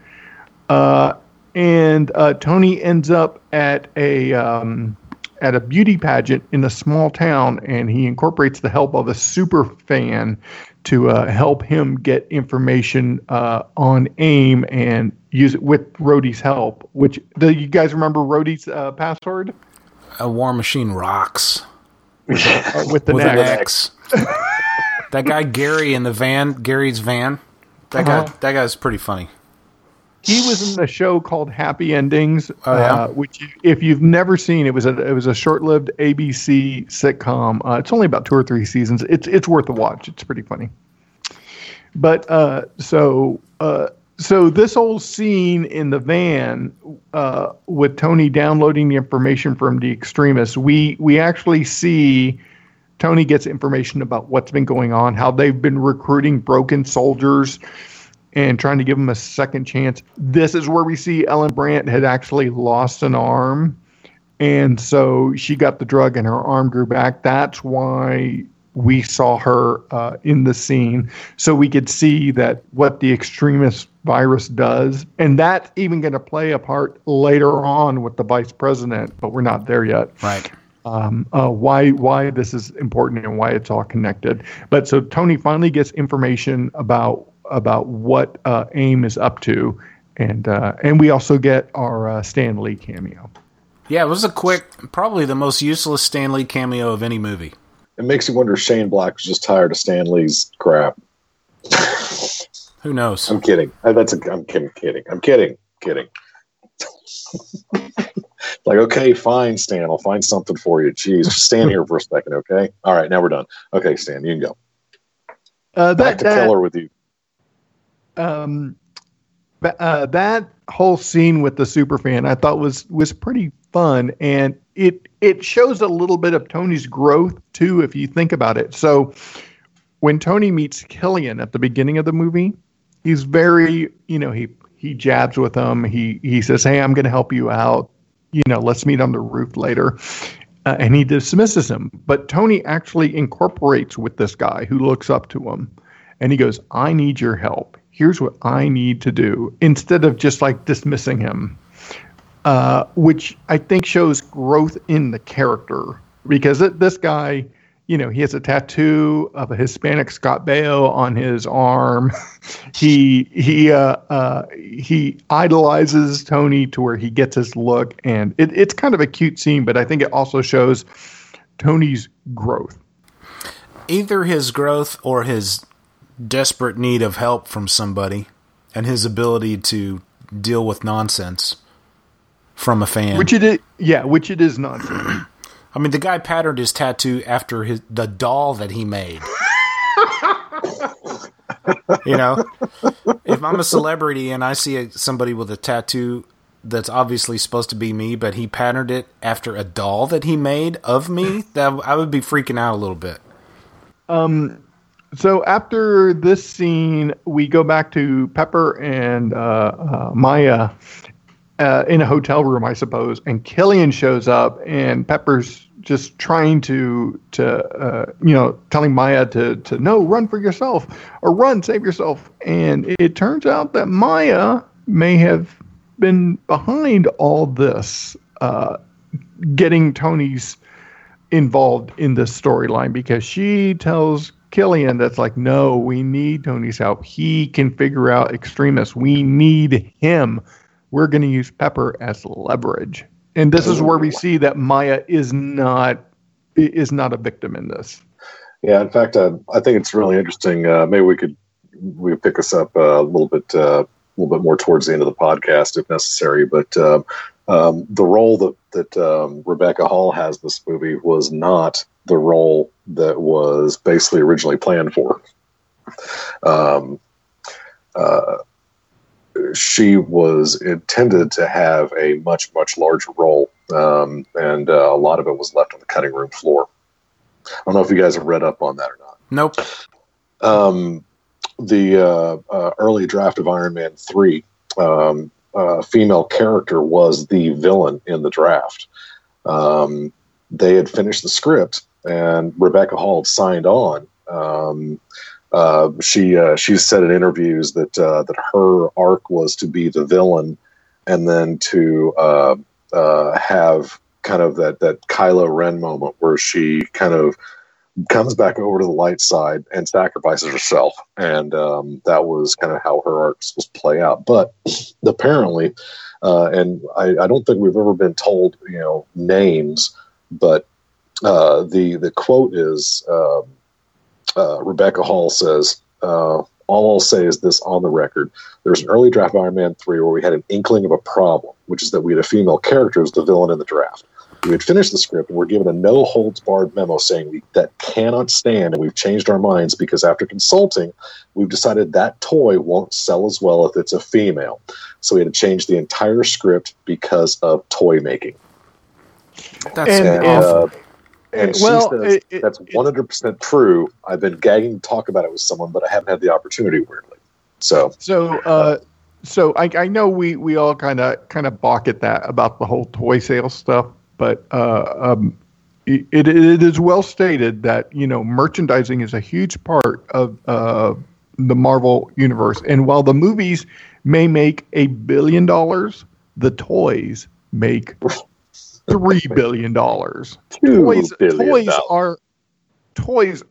S2: Uh, and uh, Tony ends up at a um, at a beauty pageant in a small town, and he incorporates the help of a super fan to uh, help him get information uh, on AIM and use it with Rhodey's help. Which do you guys remember Rhodey's uh, password?
S3: A War Machine rocks
S2: with the
S3: with
S2: neck.
S3: an X. that guy Gary in the van, Gary's van. That
S2: Uh-huh.
S3: guy, that guy's pretty funny.
S2: He was in a show called Happy Endings,
S3: Oh, yeah?
S2: uh, which if you've never seen, it was a it was a short-lived ABC sitcom. Uh, it's only about two or three seasons. It's it's worth a watch. It's pretty funny. But uh, so uh, so this whole scene in the van uh, with Tony downloading the information from the Extremis, we we actually see Tony gets information about what's been going on, how they've been recruiting broken soldiers and trying to give them a second chance. This is where we see Ellen Brandt had actually lost an arm. And so she got the drug and her arm grew back. That's why we saw her uh, in the scene. So we could see that what the Extremis virus does. And that's even going to play a part later on with the vice president, but we're not there yet
S3: Right.
S2: um, uh, why why this is important and why it's all connected. But so Tony finally gets information about about what uh, AIM is up to, and uh, and we also get our uh, Stan Lee cameo.
S3: Yeah, it was a quick, probably the most useless Stan Lee cameo of any movie.
S11: It makes you wonder if Shane Black was just tired of Stan Lee's crap.
S3: Who knows?
S11: I'm kidding. Uh, That's a, I'm kidding. Kidding. I'm kidding. Kidding. like, okay, fine, Stan. I'll find something for you. Jeez, just stand here for a second, okay? All right, now we're done. Okay, Stan, you can go.
S2: Uh,
S11: Back to
S2: that
S11: Keller with you.
S2: um, ba- uh, that whole scene with the superfan I thought was was pretty fun, and it it shows a little bit of Tony's growth too, if you think about it. So when Tony meets Killian at the beginning of the movie, he's very you know he he jabs with him. He he says, "Hey, I'm going to help you out. You know, let's meet on the roof later." Uh, and he dismisses him. But Tony actually incorporates with this guy who looks up to him. And he goes, I need your help. Here's what I need to do. Instead of just like dismissing him, uh, which I think shows growth in the character. Because it, this guy, you know, he has a tattoo of a Hispanic Scott Baio on his arm. he he uh, uh, he idolizes Tony to where he gets his look, and it, it's kind of a cute scene. But I think it also shows Tony's growth.
S3: Either his growth or his desperate need of help from somebody, and his ability to deal with nonsense from a fan.
S2: Which it is, yeah, which it is not.
S3: I mean, the guy patterned his tattoo after his the doll that he made. you know, if I'm a celebrity and I see a, somebody with a tattoo that's obviously supposed to be me, but he patterned it after a doll that he made of me, that I would be freaking out a little bit.
S2: Um, so after this scene, we go back to Pepper and uh, uh, Maya uh, in a hotel room, I suppose, and Killian shows up, and Pepper's just trying to to uh, you know telling Maya to to no run for yourself or run save yourself, and it turns out that Maya may have been behind all this, uh, getting Tony's involved in this storyline because she tells Killian that's like, no, we need Tony's help. He can figure out Extremis. We need him. We're going to use Pepper as leverage. And this is where we see that Maya is not is not a victim in this.
S11: Yeah, in fact, uh, I think it's really interesting. Uh, maybe we could we could pick this up uh, a little bit uh, a little bit more towards the end of the podcast if necessary. But um, um, the role that that um, Rebecca Hall has in this movie was not the role that was basically originally planned for. Um, uh, she was intended to have a much much larger role, um, and uh, a lot of it was left on the cutting room floor. I don't know if you guys have read up on that or not.
S3: Nope.
S11: Um, the uh, uh, early draft of Iron Man three, um, uh, female character was the villain in the draft. Um, they had finished the script, and Rebecca Hall signed on. Uh, she uh, she said in interviews that uh, that her arc was to be the villain, and then to uh, uh, have kind of that that Kylo Ren moment where she kind of comes back over to the light side and sacrifices herself, and um, that was kind of how her arc was play out. But apparently, uh, and I, I don't think we've ever been told you know names, but the the quote is. Um, uh, Rebecca Hall says, uh, all I'll say is this on the record. There was an early draft of Iron Man 3 where we had an inkling of a problem, which is that we had a female character as the villain in the draft. We had finished the script and we're given a no holds barred memo saying we, that cannot stand, and we've changed our minds because after consulting, we've decided that toy won't sell as well if it's a female. So we had to change the entire script because of toy making.
S3: That's
S11: and,
S3: awful.
S11: uh, and
S2: Well,
S11: she says
S2: it- it-
S11: that's one hundred percent true. I've been gagging to talk about it with someone, but I haven't had the opportunity. Weirdly, so
S2: So, uh, so I, I know we, we all kind of kind of balk at that about the whole toy sales stuff, but uh, um, it, it it is well stated that you know merchandising is a huge part of uh, the Marvel universe, and while the movies may make a billion dollars, the toys make three billion dollars.
S11: Two
S2: Toys,
S11: billion
S2: toys
S11: dollars.
S2: are toys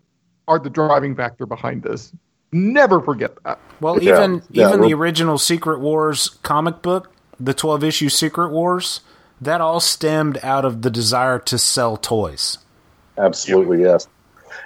S2: are the driving factor behind this. Never forget that.
S3: Well,
S11: Yeah,
S3: even
S11: yeah,
S3: even the original Secret Wars comic book, the twelve issue Secret Wars, that all stemmed out of the desire to sell toys.
S11: absolutely yes,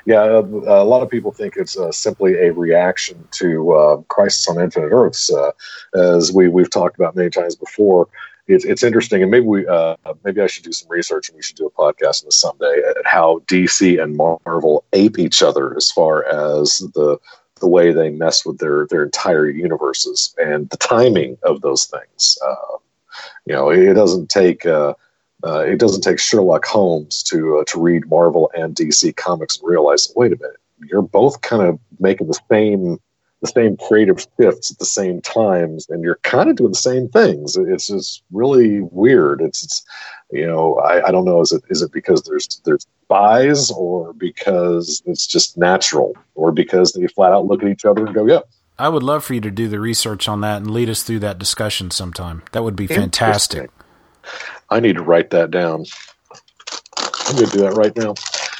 S11: yeah. Uh, a lot of people think it's uh, simply a reaction to uh, Crisis on Infinite Earths, uh, as we we've talked about many times before. It's, it's interesting, and maybe we uh, maybe I should do some research, and we should do a podcast on this someday at how DC and Marvel ape each other as far as the the way they mess with their their entire universes and the timing of those things. Uh, you know, it doesn't take uh, uh, it doesn't take Sherlock Holmes to uh, to read Marvel and DC comics and realize, wait a minute, you're both kind of making the same the same creative shifts at the same times, and you're kind of doing the same things. It's just really weird. It's, it's you know, I, I don't know. Is it is it because there's there's spies, or because it's just natural, or because they flat out look at each other and go, yeah,
S3: I would love for you to do the research on that and lead us through that discussion sometime. That would be fantastic.
S11: I need to write that down. I'm going to do that right now.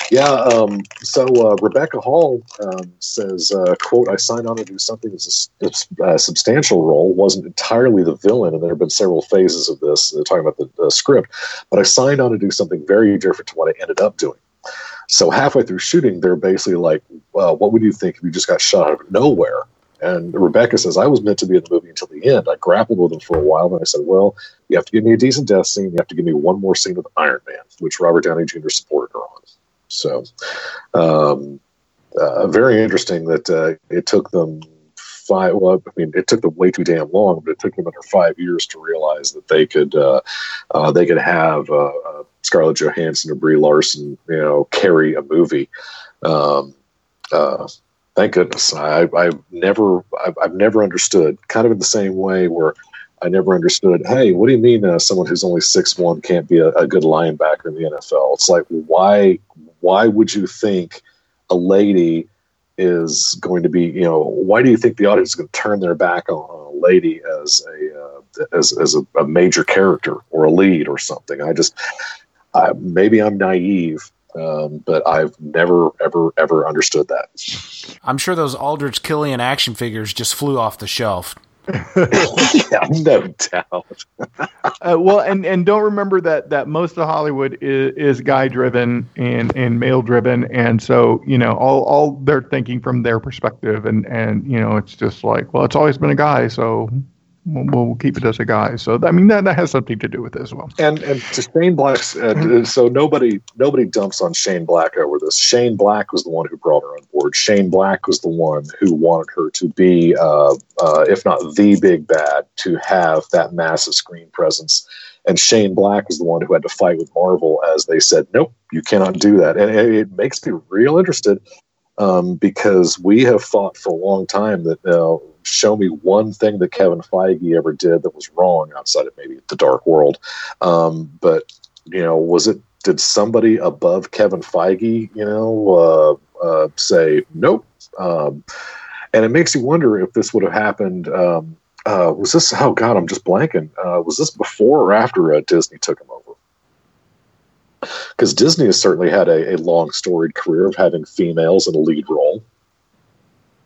S11: Yeah. Um, so uh, Rebecca Hall um, says, uh, "quote I signed on to do something that's a substantial role. wasn't entirely the villain, and there have been several phases of this. They're talking about the, the script, but I signed on to do something very different to what I ended up doing. So halfway through shooting, they're basically like, well, what would you think if you just got shot out of nowhere?" And Rebecca says, I was meant to be in the movie until the end. I grappled with him for a while, and I said, Well, you have to give me a decent death scene. You have to give me one more scene with Iron Man, which Robert Downey Jr. supported her on. So, um, uh, very interesting that uh, it took them five. Well, I mean, it took them way too damn long, but it took them under five years to realize that they could uh, uh, they could have uh, uh, Scarlett Johansson or Brie Larson, you know, carry a movie. Um, thank goodness. I, I've never I've, I've never understood. Kind of in the same way where. I never understood. Hey, what do you mean someone who's only six one can't be a, a good linebacker in the NFL? It's like why why would you think a lady is going to be you know why do you think the audience is going to turn their back on, a lady as a uh, as, as a, a major character or a lead or something? I just I, maybe I'm naive, um, but I've never ever ever understood that.
S3: I'm sure those Aldrich Killian action figures just flew off the shelf.
S11: yeah, no doubt.
S2: Uh, well, and and don't remember that that most of Hollywood is, is guy driven and and male driven, and so you know all all they're thinking from their perspective, and and you know it's just like well, it's always been a guy, so we'll, we'll keep it as a guy. So I mean that that has something to do with it as well.
S11: And and to Shane Black's, uh, so nobody nobody dumps on Shane Black over this. Shane Black was the one who brought her on board. Shane Black was the one who wanted her to be, uh, uh, if not the big bad, to have that massive screen presence. And Shane Black was the one who had to fight with Marvel as they said, "Nope, you cannot do that." And it, it makes me real interested um, because we have thought for a long time that uh, show me one thing that Kevin Feige ever did that was wrong outside of maybe the Dark World. Um, but you know, was it? Did somebody above Kevin Feige, you know, uh, uh, say nope? Um, and it makes you wonder if this would have happened. Um, uh, was this? Oh God, I'm just blanking. Uh, was this before or after uh, Disney took him over? Because Disney has certainly had a, a long storied career of having females in a lead role.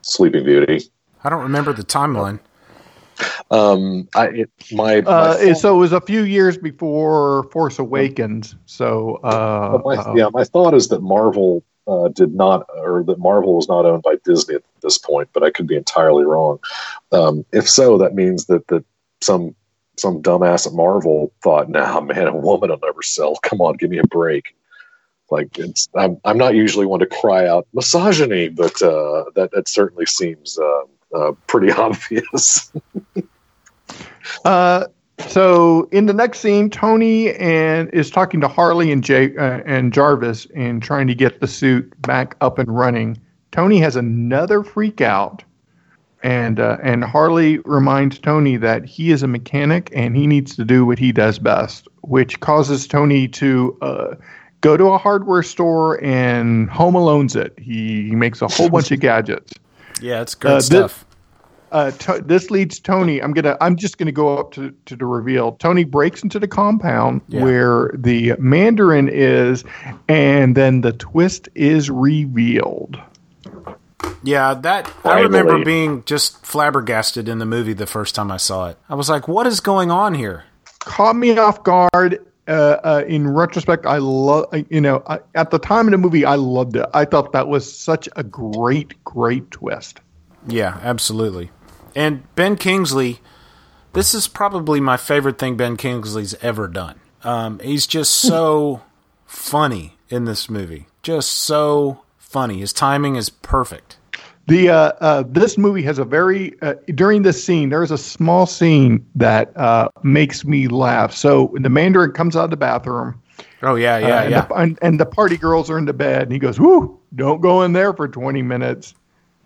S11: Sleeping Beauty.
S3: I don't remember the timeline.
S11: Um, I it, my, my
S2: Uh,
S11: thought-
S2: so it was a few years before Force Awakens. So uh,
S11: my,
S2: uh,
S11: yeah, my thought is that Marvel uh, did not, or that Marvel was not owned by Disney at this point. But I could be entirely wrong. Um, if so, that means that that some some dumbass at Marvel thought, "Nah, man, a woman will never sell. Come on, give me a break." Like it's, I'm, I'm not usually one to cry out misogyny, but uh, that that certainly seems uh, uh, pretty obvious.
S2: Uh, so in the next scene, Tony and is talking to Harley and Jay uh, and Jarvis and trying to get the suit back up and running. Tony has another freak out, and uh, and Harley reminds Tony that he is a mechanic and he needs to do what he does best, which causes Tony to. Uh, Go to a hardware store and Home Alone's it. He, he makes a whole bunch of gadgets
S3: Yeah, it's good
S2: Uh, thi-
S3: stuff.
S2: uh, to, this leads Tony. I'm gonna. I'm just gonna go up to, to the reveal. Tony breaks into the compound
S3: Yeah.
S2: where the Mandarin is, and then the twist is revealed.
S3: Yeah, that I remember being just flabbergasted in the movie the first time I saw it. I was like, "What is going on here?"
S2: Caught me off guard. Uh, uh, in retrospect, I love. You know, I, at the time of the movie, I loved it. I thought that was such a great, great twist.
S3: Yeah, absolutely. And Ben Kingsley, this is probably my favorite thing Ben Kingsley's ever done. Um, he's just so funny in this movie. Just so funny. His timing is perfect.
S2: The uh, uh, this movie has a very uh, during this scene. There's a small scene that uh, makes me laugh. So the Mandarin comes out of the bathroom.
S3: Oh yeah, yeah,
S2: uh, and,
S3: yeah.
S2: The, and, and the party girls are in the bed, and he goes, "Whoo! Don't go in there for 20 minutes."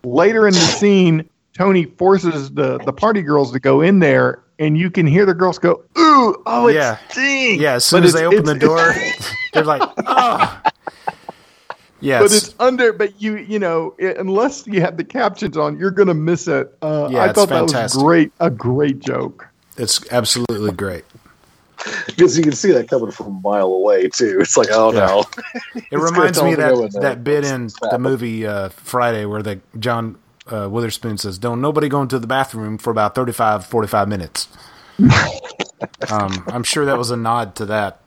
S2: Later in the scene, Tony forces the the party girls to go in there, and you can hear the girls go, "Ooh, oh, it
S3: Yeah.
S2: stinks!"
S3: yeah, as soon
S2: But
S3: as they open the door, they're like, "Oh." Yeah,
S2: but
S3: it's-
S2: it's under. But you, you know, it, unless you have the captions on, you're gonna miss it. Uh,
S3: Yeah,
S2: I
S3: it's
S2: thought that was great, a great joke.
S3: it's absolutely great.
S11: because you can see that coming from a mile away too. It's like, oh no.
S3: It reminds me of that that bit in the movie uh, Friday where the John uh, Witherspoon says, "Don't nobody go into the bathroom for about 35, 45 minutes." um, I'm sure that was a nod to that.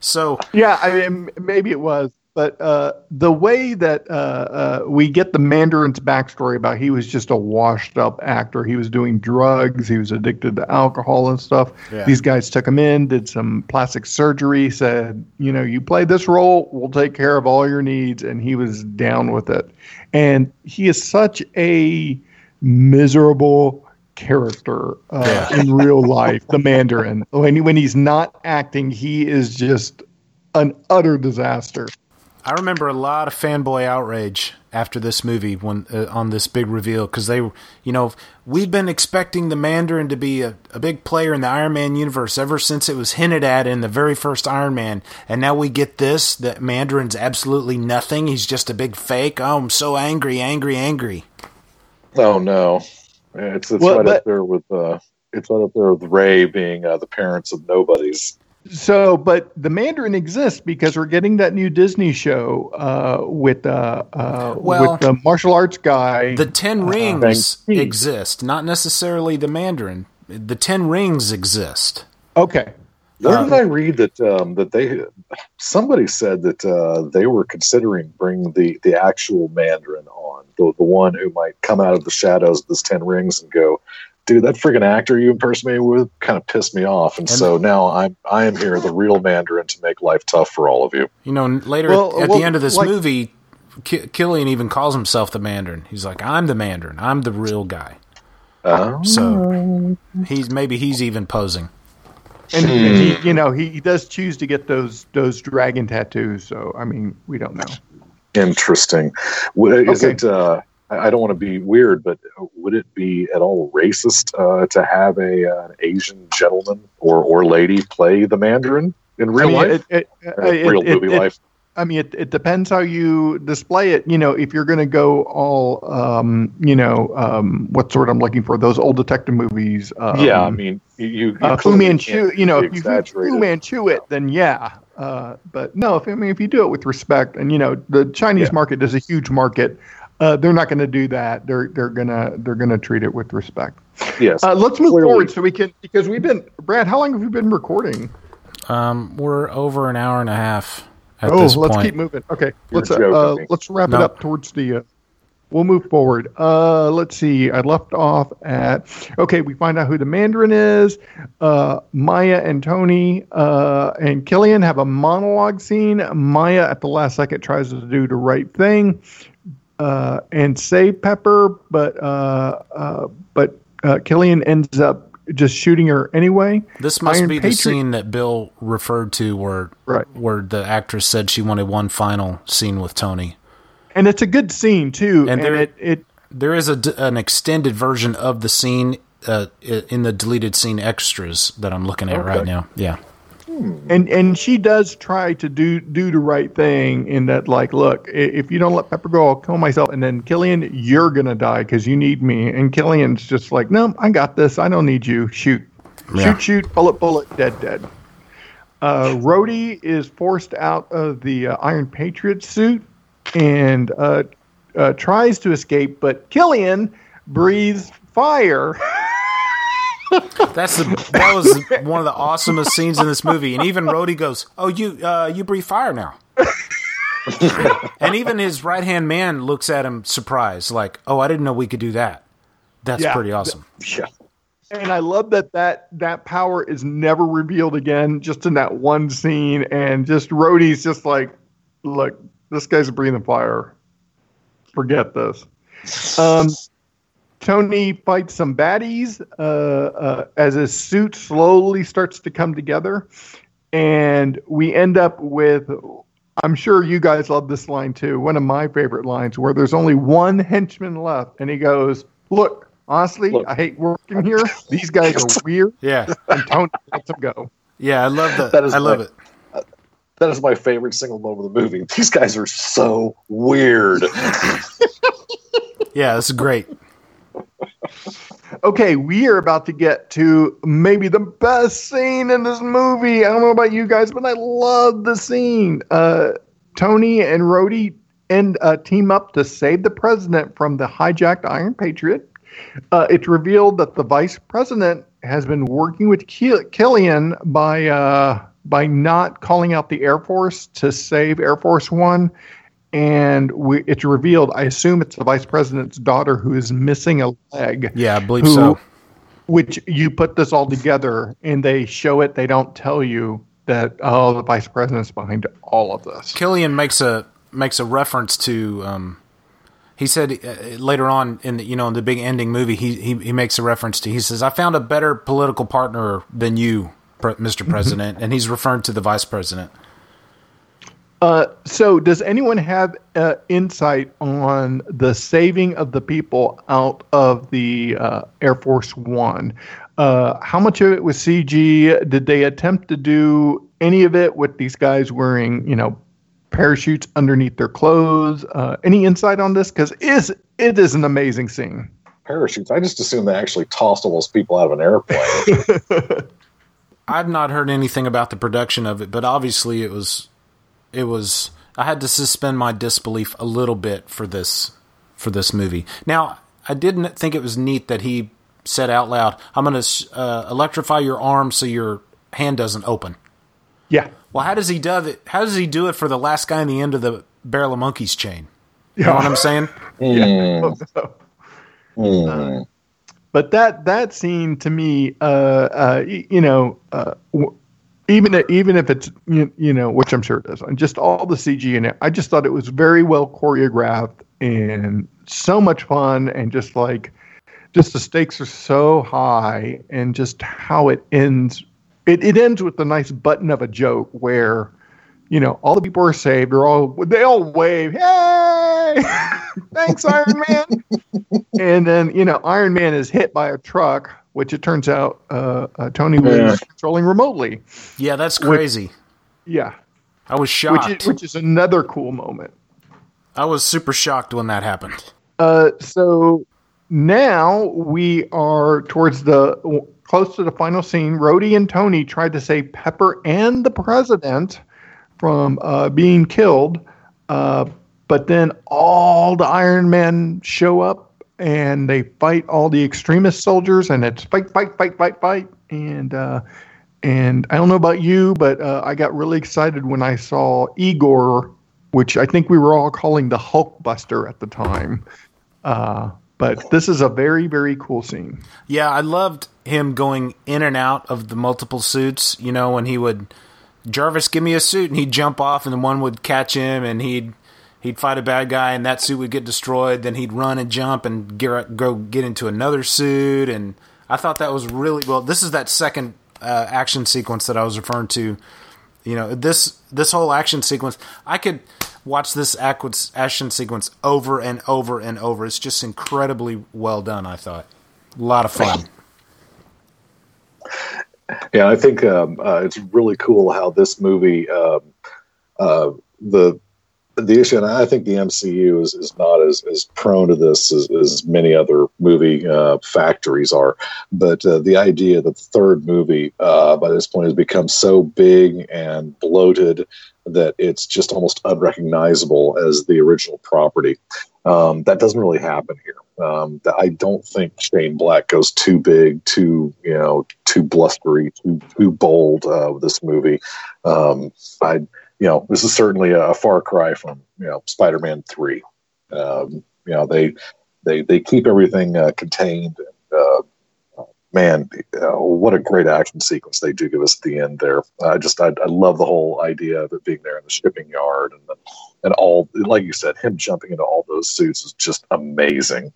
S3: So
S2: Yeah, I mean, maybe it was, but uh, the way that uh, uh, we get the Mandarin's backstory about he was just a washed up actor. He was doing drugs. He was addicted to alcohol and stuff.
S3: Yeah.
S2: These guys took him in, did some plastic surgery, said, you know, you play this role, we'll take care of all your needs, and he was down with it. And he is such a miserable character uh, in real life, the Mandarin. When when he's not acting, he is just an utter disaster.
S3: I remember a lot of fanboy outrage after this movie when uh, on this big reveal because they, you know, we've been expecting the Mandarin to be a, a big player in the Iron Man universe ever since it was hinted at in the very first Iron Man, and now we get this that Mandarin's absolutely nothing. He's just a big fake. Oh, I'm so angry, angry, angry.
S11: Oh no, it's it's
S2: Well,
S11: right
S2: but-
S11: up there with uh, it's right up there with Rey being uh, the parents of nobodies.
S2: So, but the Mandarin exists because we're getting that new Disney show uh, with uh, uh,
S3: Well,
S2: with the martial arts guy.
S3: The Ten Rings exist, not necessarily the Mandarin. The Ten Rings exist.
S2: okay,
S11: Where
S3: Uh,
S11: did I read that um, that they somebody said that uh, they were considering bringing the the actual Mandarin on the the one who might come out of the shadows of this Ten Rings and go, dude, that freaking actor you impersonated with kind of pissed me off, and,
S3: And-
S11: so now I'm I am here, the real Mandarin, to make life tough for all of you.
S3: You know, later
S2: Well,
S3: at
S2: well,
S3: the end of this
S2: like-
S3: movie, Ki- Killian even calls himself the Mandarin. He's like, "I'm the Mandarin. I'm the real guy."
S11: Uh,
S3: So he's maybe he's even posing.
S2: and, and he, you know, he, he does choose to get those those dragon tattoos. So, I mean, we don't know.
S11: Interesting. Is
S2: Okay.
S11: it? Uh, I don't want to be weird, but would it be at all racist uh, to have a uh, an Asian gentleman or or lady play the Mandarin in real
S2: I mean,
S11: life?
S2: it- it-
S11: Or
S2: it-
S11: real movie life.
S2: I mean, it, it depends how you display it. You know, if you're going to go all, um, you know, um, what's the word I'm looking for? Those old detective movies. Um,
S11: yeah, I mean, you, you,
S2: uh, Fu Manchu. You know, if you Fu. Manchu it, then yeah. Uh, but no, if I mean, if you do it with respect, and you know, the Chinese
S11: Yeah.
S2: market is a huge market. Uh, they're not going to do that. They're they're gonna they're gonna treat it with respect.
S11: Yes,
S2: Uh, let's move
S11: Clearly.
S2: forward so we can because we've been Brad. How long have we been recording?
S3: Um, we're over an hour and a half at
S2: oh,
S3: this
S2: let's
S3: point.
S2: keep moving. Okay,
S11: You're
S2: let's uh, uh, let's wrap
S3: No.
S2: it up towards the. Uh, we'll move forward. Uh, let's see. I left off at. Okay, we find out who the Mandarin is. Uh, Maya and Tony uh, and Killian have a monologue scene. Maya, at the last second, tries to do the right thing uh, and save Pepper, but uh, uh, but uh, Killian ends up just shooting her anyway.
S3: This must
S2: Iron
S3: be the scene that Bill referred to, where
S2: Right.
S3: where the actress said she wanted one final scene with Tony.
S2: and it's a good scene too.
S3: And
S2: And,
S3: there-
S2: it, it
S3: There is a an extended version of the scene uh, in the deleted scene extras that I'm looking at right now. Yeah,
S2: and and she does try to do do the right thing in that like look if you don't let pepper go i'll kill myself. And then killian you're gonna die because you need me. And killian's just like no i got this. I don't need you. Shoot.
S3: Yeah.
S2: shoot shoot. Bullet bullet. Dead dead. Uh, Rhodey is forced out of the uh, Iron Patriot suit and uh, uh, tries to escape, but Killian breathes fire.
S3: that's the that was one of the awesomest scenes in this movie. And even Rhodey goes, "Oh, you uh, you breathe fire now." and even his right hand man looks at him surprised, like, "Oh, I didn't know we could do that." That's
S2: Yeah.
S3: pretty awesome.
S11: Yeah.
S2: And I love that that that power is never revealed again, just in that one scene. And just Rhodey's just like, look, this guy's breathing fire. Forget this. Um, Tony fights some baddies uh, uh, as his suit slowly starts to come together, and we end up with. I'm sure you guys love this line too. One of my favorite lines, where there's only one henchman left, and he goes, "Look, honestly,
S11: Look.
S2: I hate working here. These guys are weird."
S3: Yeah,
S2: And Tony lets him go.
S3: yeah, I love that.
S11: That is
S3: I love
S11: my-
S3: it.
S11: That is my favorite single moment of the movie. These guys are so weird.
S3: Yeah, it's great.
S2: Okay, we are about to get to maybe the best scene in this movie. I don't know about you guys, but I love the scene. Uh, Tony and Rhodey and uh, team up to save the president from the hijacked Iron Patriot. Uh, it's revealed that the vice president has been working with Kill- Killian by uh, by not calling out the Air Force to save Air Force One, and we, it's revealed. I assume it's the vice president's daughter who is missing a leg.
S3: Yeah, I believe
S2: who-
S3: so.
S2: Which you put this all together, and they show it. They don't tell you that oh, the vice president's behind all of this.
S3: Killian makes a makes a reference to. Um, he said uh, later on in the you know in the big ending movie he, he he makes a reference to he says I found a better political partner than you, Mr. President, and he's referring to the vice president.
S2: Uh, so, does anyone have uh, insight on the saving of the people out of the uh, Air Force One? Uh, how much of it was CG? Did they attempt to do any of it with these guys wearing, you know, parachutes underneath their clothes? Uh, any insight on this? Because is it is an amazing scene.
S11: Parachutes. I just assume they actually tossed all those people out of an airplane.
S3: I've not heard anything about the production of it, but obviously it was it was I had to suspend my disbelief a little bit for this for this movie. Now, I didn't think it was neat that he said out loud, "I'm going to uh, electrify your arm so your hand doesn't open."
S2: Yeah.
S3: Well, how does he do it? How does he do it for the last guy in the end of the barrel of monkeys chain? You know what I'm saying?
S2: Yeah. Uh, but that that scene to me, uh, uh, you know, uh, w- even i- even if it's you, you know, which I'm sure it is, and just all the CG in it, I just thought it was very well choreographed and so much fun, and just like, just the stakes are so high, and just how it ends. It, it ends with the nice button of a joke where, you know, all the people are saved. They're all they all wave, hey, thanks, Iron Man and then you know Iron Man is hit by a truck, which it turns out uh, uh, Tony was
S11: Yeah.
S2: controlling remotely.
S3: Yeah, that's crazy.
S2: Yeah,
S3: I was
S2: which
S3: shocked.
S2: is, which is another cool moment.
S3: I was super shocked when that happened.
S2: Uh, so now we are towards the close to the final scene. Rhodey and Tony tried to save Pepper and the president from uh, being killed, uh, but then all the Iron Men show up and they fight all the Extremis soldiers, and it's fight, fight, fight, fight, fight, and. Uh, and I don't know about you, but uh, I got really excited when I saw Igor, which I think we were all calling the Hulkbuster at the time. Uh, but this is a very, very cool scene.
S3: Yeah, I loved him going in and out of the multiple suits. You know, when he would Jarvis, give me a suit, and he'd jump off, and then one would catch him, and he'd he'd fight a bad guy, and that suit would get destroyed. Then he'd run and jump and get, go get into another suit, and I thought that was really well. This is that second uh, action sequence that I was referring to. You know, this this whole action sequence, I could watch this action sequence over and over and over. It's just incredibly well done. I thought, a lot of fun.
S11: Yeah, I think um, uh, it's really cool how this movie, um, uh, the the issue, and I think the MCU is, is not as, as prone to this as, as many other movie uh, factories are. But uh, the idea that the third movie uh, by this point has become so big and bloated that it's just almost unrecognizable as the original property. Um, that doesn't really happen here. Um, I don't think Shane Black goes too big, too you know, too blustery, too too bold uh, with this movie. Um, I you know, this is certainly a far cry from you know Spider-Man Three. Um, you know, they they they keep everything uh, contained. Uh, man, uh, what a great action sequence they do give us at the end there. I just I, I love the whole idea of it being there in the shipping yard and and all like you said, him jumping into all those suits is just amazing.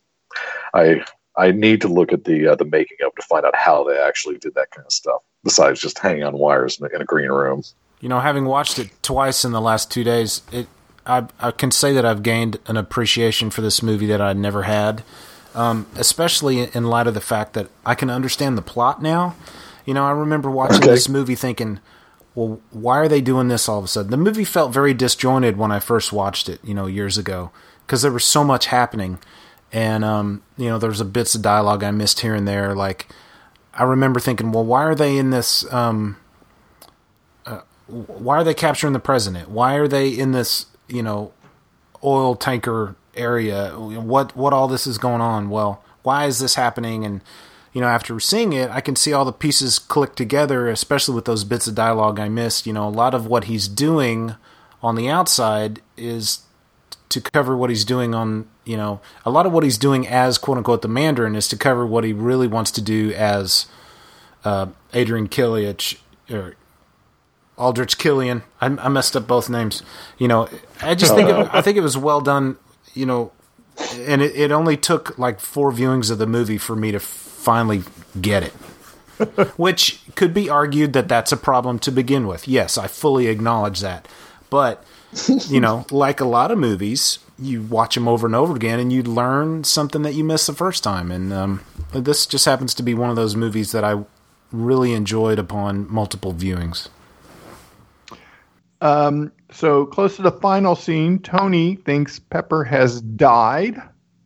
S11: I I need to look at the uh, the making of to find out how they actually did that kind of stuff. Besides just hanging on wires in a green room.
S3: You know, having watched it twice in the last two days, it I, I can say that I've gained an appreciation for this movie that I never had, um, especially in light of the fact that I can understand the plot now. You know, I remember watching
S11: Okay.
S3: this movie thinking, well, why are they doing this all of a sudden? The movie felt very disjointed when I first watched it, you know, years ago, because there was so much happening. and um, you know, there's a bits of dialogue I missed here and there. Like, I remember thinking, well, why are they in this? Um, why are they capturing the president? Why are they in this? You know, oil tanker area. What what all this is going on? Well, why is this happening? And you know, after seeing it, I can see all the pieces click together, especially with those bits of dialogue I missed. You know, a lot of what he's doing on the outside is to cover what he's doing on, you know, a lot of what he's doing as quote unquote the Mandarin is to cover what he really wants to do as uh, Adrian Killiach or Aldrich Killian. I, I messed up both names. You know, I just think it, I think it was well done. You know, and it, it only took like four viewings of the movie for me to finally get it. Which could be argued that that's a problem to begin with. Yes, I fully acknowledge that. But, you know, like a lot of movies, you watch them over and over again and you learn something that you missed the first time. And um, this just happens to be one of those movies that I really enjoyed upon multiple viewings.
S2: Um, so close to the final scene, Tony thinks Pepper has died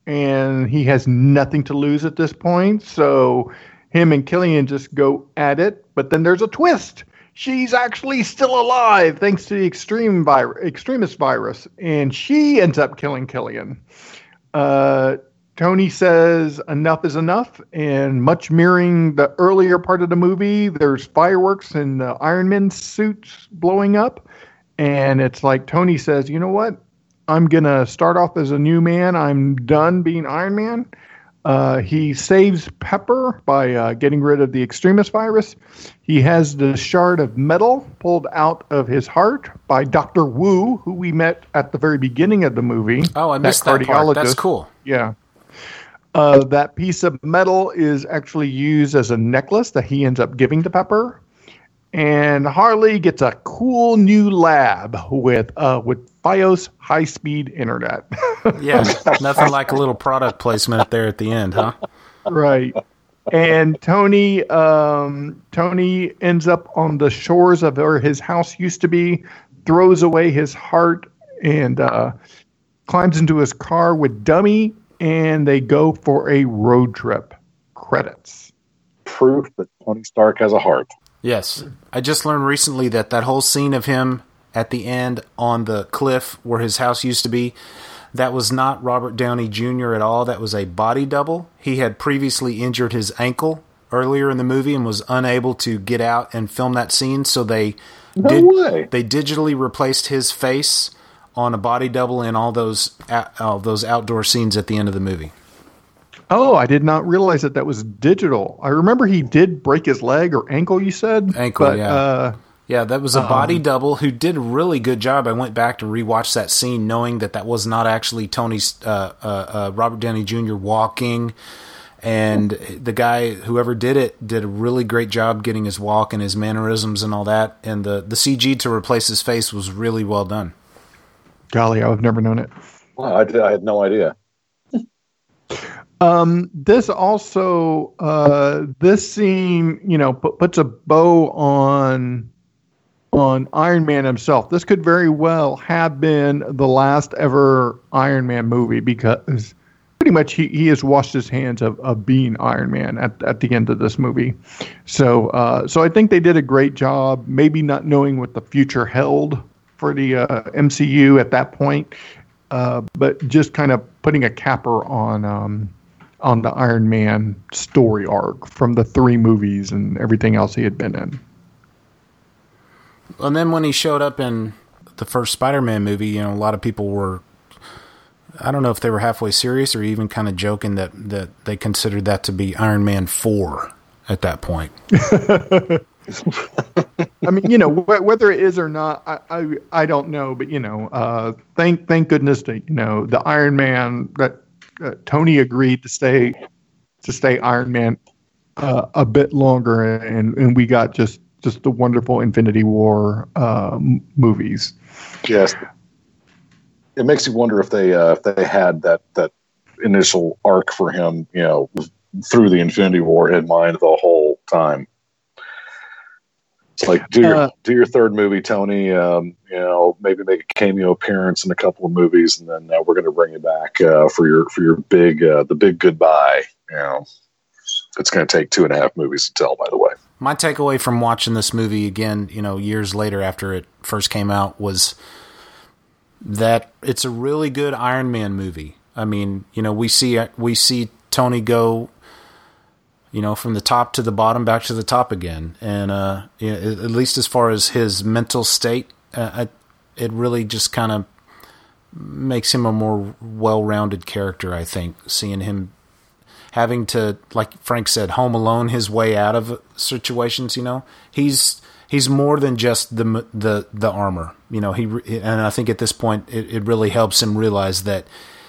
S2: and he has nothing to lose at this point. So him and Killian just go at it. But then there's a twist. She's actually still alive thanks to the extreme virus, Extremis virus, and she ends up killing Killian. Uh, Tony says enough is enough, and much mirroring the earlier part of the movie, there's fireworks and the Iron Man suits blowing up. And it's like Tony says, you know what? I'm going to start off as a new man. I'm done being Iron Man. Uh, he saves Pepper by uh, getting rid of the Extremis virus. He has the shard of metal pulled out of his heart by Dr. Wu, who we met at the very beginning of the movie.
S3: Oh, I missed that, that part. That's cool.
S2: Yeah. Uh, that piece of metal is actually used as a necklace that he ends up giving to Pepper. And Harley gets a cool new lab with uh, with FiOS high speed internet.
S3: yeah, nothing like a little product placement there at the end, huh?
S2: Right. And Tony, um, Tony ends up on the shores of where his house used to be, throws away his heart, and uh, climbs into his car with Dummy, and they go for a road trip. Credits.
S11: Proof that Tony Stark has a heart.
S3: Yes. I just learned recently that that whole scene of him at the end on the cliff where his house used to be, that was not Robert Downey Jr. at all. That was a body double. He had previously injured his ankle earlier in the movie and was unable to get out and film that scene, so they
S11: no did, way.
S3: they digitally replaced his face on a body double in all those uh, those outdoor scenes at the end of the movie.
S2: Oh, I did not realize that that was digital. I remember he did break his leg or ankle. You said
S3: ankle, but, yeah. Uh, yeah, that was a body um, double who did a really good job. I went back to rewatch that scene, knowing that that was not actually Tony's uh, uh, uh, Robert Downey Jr. walking, and the guy whoever did it did a really great job getting his walk and his mannerisms and all that. And the the CG to replace his face was really well done.
S2: Golly, I've never known it.
S11: Wow, I, did, I had no idea.
S2: Um, this also, uh, this scene, you know, p- puts a bow on on Iron Man himself. This could very well have been the last ever Iron Man movie because pretty much he, he has washed his hands of, of being Iron Man at, at the end of this movie. So uh, so I think they did a great job, maybe not knowing what the future held for the uh, MCU at that point, uh, but just kind of putting a capper on um, on the Iron Man story arc from the three movies and everything else he had been in.
S3: And then when he showed up in the first Spider-Man movie, you know, a lot of people were I don't know if they were halfway serious or even kind of joking that that they considered that to be Iron Man 4 at that point.
S2: I mean, you know, wh- whether it is or not, I, I, I don't know, but you know, uh, thank thank goodness that you know the Iron Man that uh, Tony agreed to stay to stay Iron Man uh, a bit longer, and and we got just just the wonderful Infinity War uh, movies.
S11: Yes, it makes you wonder if they uh, if they had that that initial arc for him, you know, through the Infinity War in mind the whole time. It's like do your
S2: Uh,
S11: do your third movie, Tony. Um, you know, maybe make a cameo appearance in a couple of movies, and then uh, we're going to bring you back uh, for your for your big uh, the big goodbye. You know, it's going to take two and a half movies to tell. By the way,
S3: My takeaway from watching this movie again, you know, years later after it first came out was that it's a really good Iron Man movie. I mean, you know, we see we see Tony go you know, from the top to the bottom, back to the top again. And uh, at least as far as his mental state, uh, it really just kind of makes him a more well-rounded character. I think seeing him having to, like Frank said, home alone his way out of situations. You know, he's he's more than just the the the armor. You know, he and I think at this point it, it really helps him realize that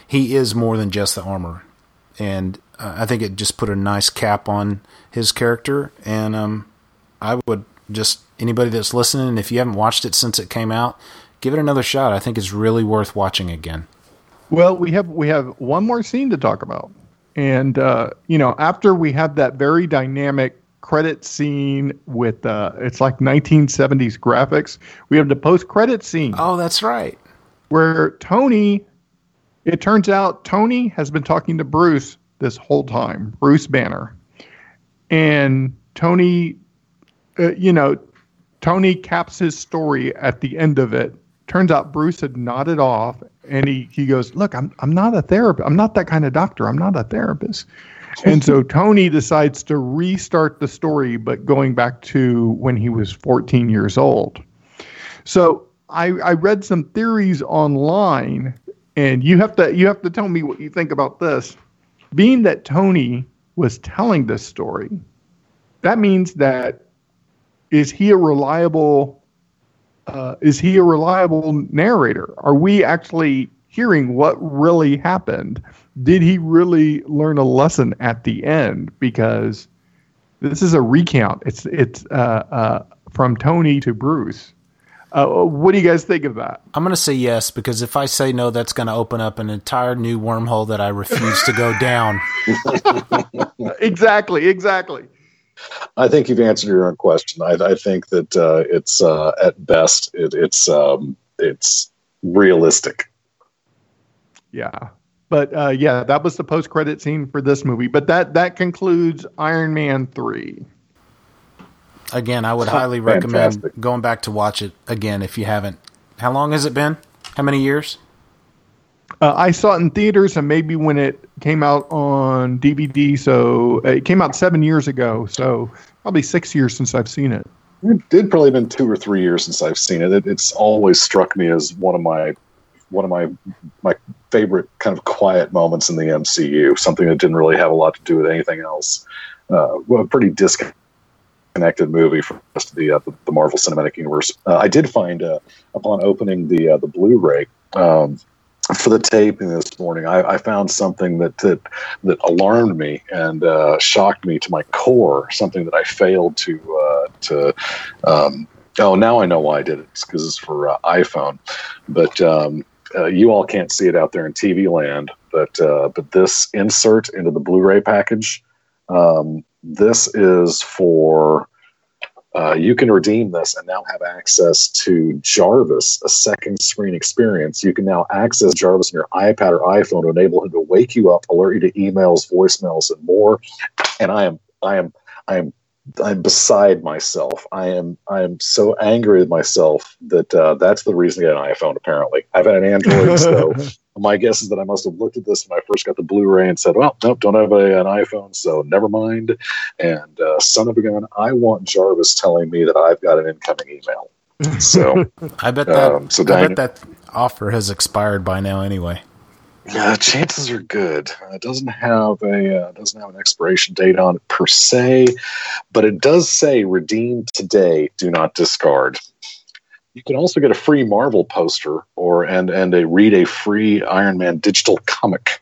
S3: he is more than just the armor. And uh, I think it just put a nice cap on his character. And um, I would just anybody that's listening, if you haven't watched it since it came out, give it another shot. I think it's really worth watching again.
S2: Well, we have we have one more scene to talk about, and uh, you know, after we have that very dynamic credit scene with uh, it's like 1970s graphics, we have the post credit scene.
S3: Oh, that's right.
S2: Where Tony, it turns out Tony has been talking to Bruce this whole time, Bruce Banner, and Tony, uh, you know, Tony caps his story at the end of it. Turns out Bruce had nodded off and he, he goes, Look, I'm, I'm not a therapist. I'm not that kind of doctor. I'm not a therapist. And so Tony decides to restart the story, but going back to when he was 14 years old. So I, I read some theories online, and you have to you have to tell me what you think about this. Being that Tony was telling this story, that means that is he a reliable uh, is he a reliable narrator? Are we actually hearing what really happened? Did he really learn a lesson at the end? Because this is a recount. It's it's uh, uh, from Tony to Bruce. Uh, what do you guys think of that?
S3: I'm going to say yes because if I say no, that's going to open up an entire new wormhole that I refuse to go down.
S2: exactly, exactly.
S11: I think you've answered your own question. I, I think that uh, it's uh, at best it, it's um, it's realistic.
S2: Yeah, but uh, yeah, that was the post credit scene for this movie. But that that concludes Iron Man three.
S3: Again, I would highly recommend going back to watch it again if you haven't. How long has it been? How many years?
S2: Uh, I saw it in theaters, and maybe when it came out on DVD. So uh, it came out seven years ago. So probably six years since I've seen it.
S11: It did probably been two or three years since I've seen it. it. It's always struck me as one of my one of my my favorite kind of quiet moments in the MCU. Something that didn't really have a lot to do with anything else. Uh, well, pretty disconnected movie from the uh, the, the, Marvel Cinematic Universe. Uh, I did find uh, upon opening the uh, the Blu-ray. Um, for the taping this morning, I, I, found something that that, that alarmed me and uh, shocked me to my core. Something that I failed to uh, to. Um, oh, now I know why I did it. It's because it's for uh, iPhone, but um, you all can't see it out there in TV land. But but this insert into the Blu-ray package, um, this is for uh, you can redeem this and now have access to Jarvis, a second screen experience. You can now access Jarvis on your iPad or iPhone to enable him to wake you up, alert you to emails, voicemails, and more. And I am, I am, I am, I'm beside myself. I am, I am so angry with myself that uh, that's the reason to get an iPhone. Apparently, I've had an Android, so my guess is that I must have looked at this when I first got the Blu-ray and said, "Well, nope, don't have a, an iPhone, so never mind." And uh, son of a gun, I want Jarvis telling me that I've got an incoming email. So
S3: I bet that um, so I bet that offer has expired by now anyway.
S11: Yeah, chances are good. Uh, it doesn't have a uh, doesn't have an expiration date on it per se, but it does say redeem today, do not discard. You can also get a free Marvel poster or and and a read a free Iron Man digital comic.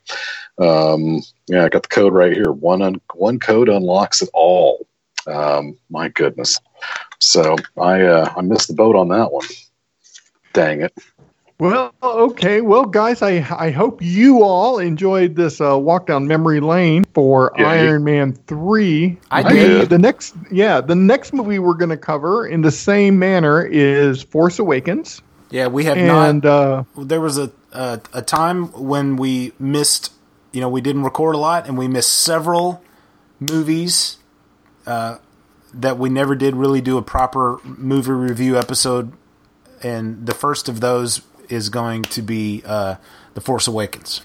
S11: Um, yeah, I got the code right here. One un, one code unlocks it all. Um, my goodness. So I uh, I missed the boat on that one. Dang it.
S2: Well, okay. Well, guys, I I hope you all enjoyed this uh, walk down memory lane for
S11: Yeah,
S2: Iron Man three.
S3: I
S2: The-
S3: did.
S2: The next, yeah, the next movie we're going to cover in the same manner is Force Awakens,
S3: Yeah, we have
S2: and
S3: not.
S2: uh,
S3: There was a, a a time when we missed. You know, we didn't record a lot, and we missed several movies uh, that we never did really do a proper movie review episode. And the first of those is going to be uh, The Force Awakens.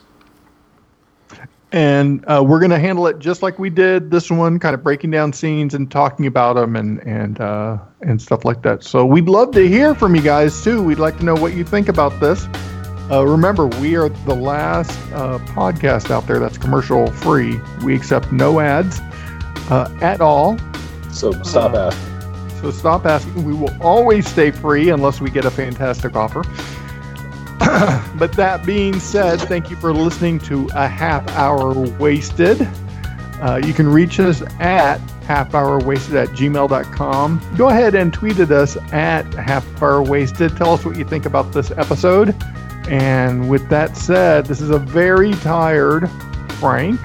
S2: and uh, we're going to handle it just like we did this one, kind of breaking down scenes and talking about them and and uh, and stuff like that. So we'd love to hear from you guys too. We'd like to know what you think about this. Uh, remember, we are the last uh, podcast out there that's commercial free. We accept no ads uh, at all.
S11: So stop asking.
S2: So stop asking. We will always stay free unless we get a fantastic offer. but that being said, thank you for listening to a half hour wasted. Uh, you can reach us at half hour wasted at gmail.com. Go ahead and tweet at us at half hour wasted. Tell us what you think about this episode. And with that said, this is a very tired Frank.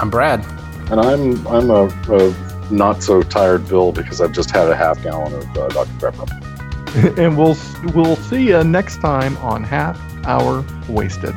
S3: I'm Brad.
S11: And I'm I'm a, a not so tired Bill because I've just had a half gallon of uh, Dr Pepper.
S2: and we'll we'll see you next time on half hour wasted.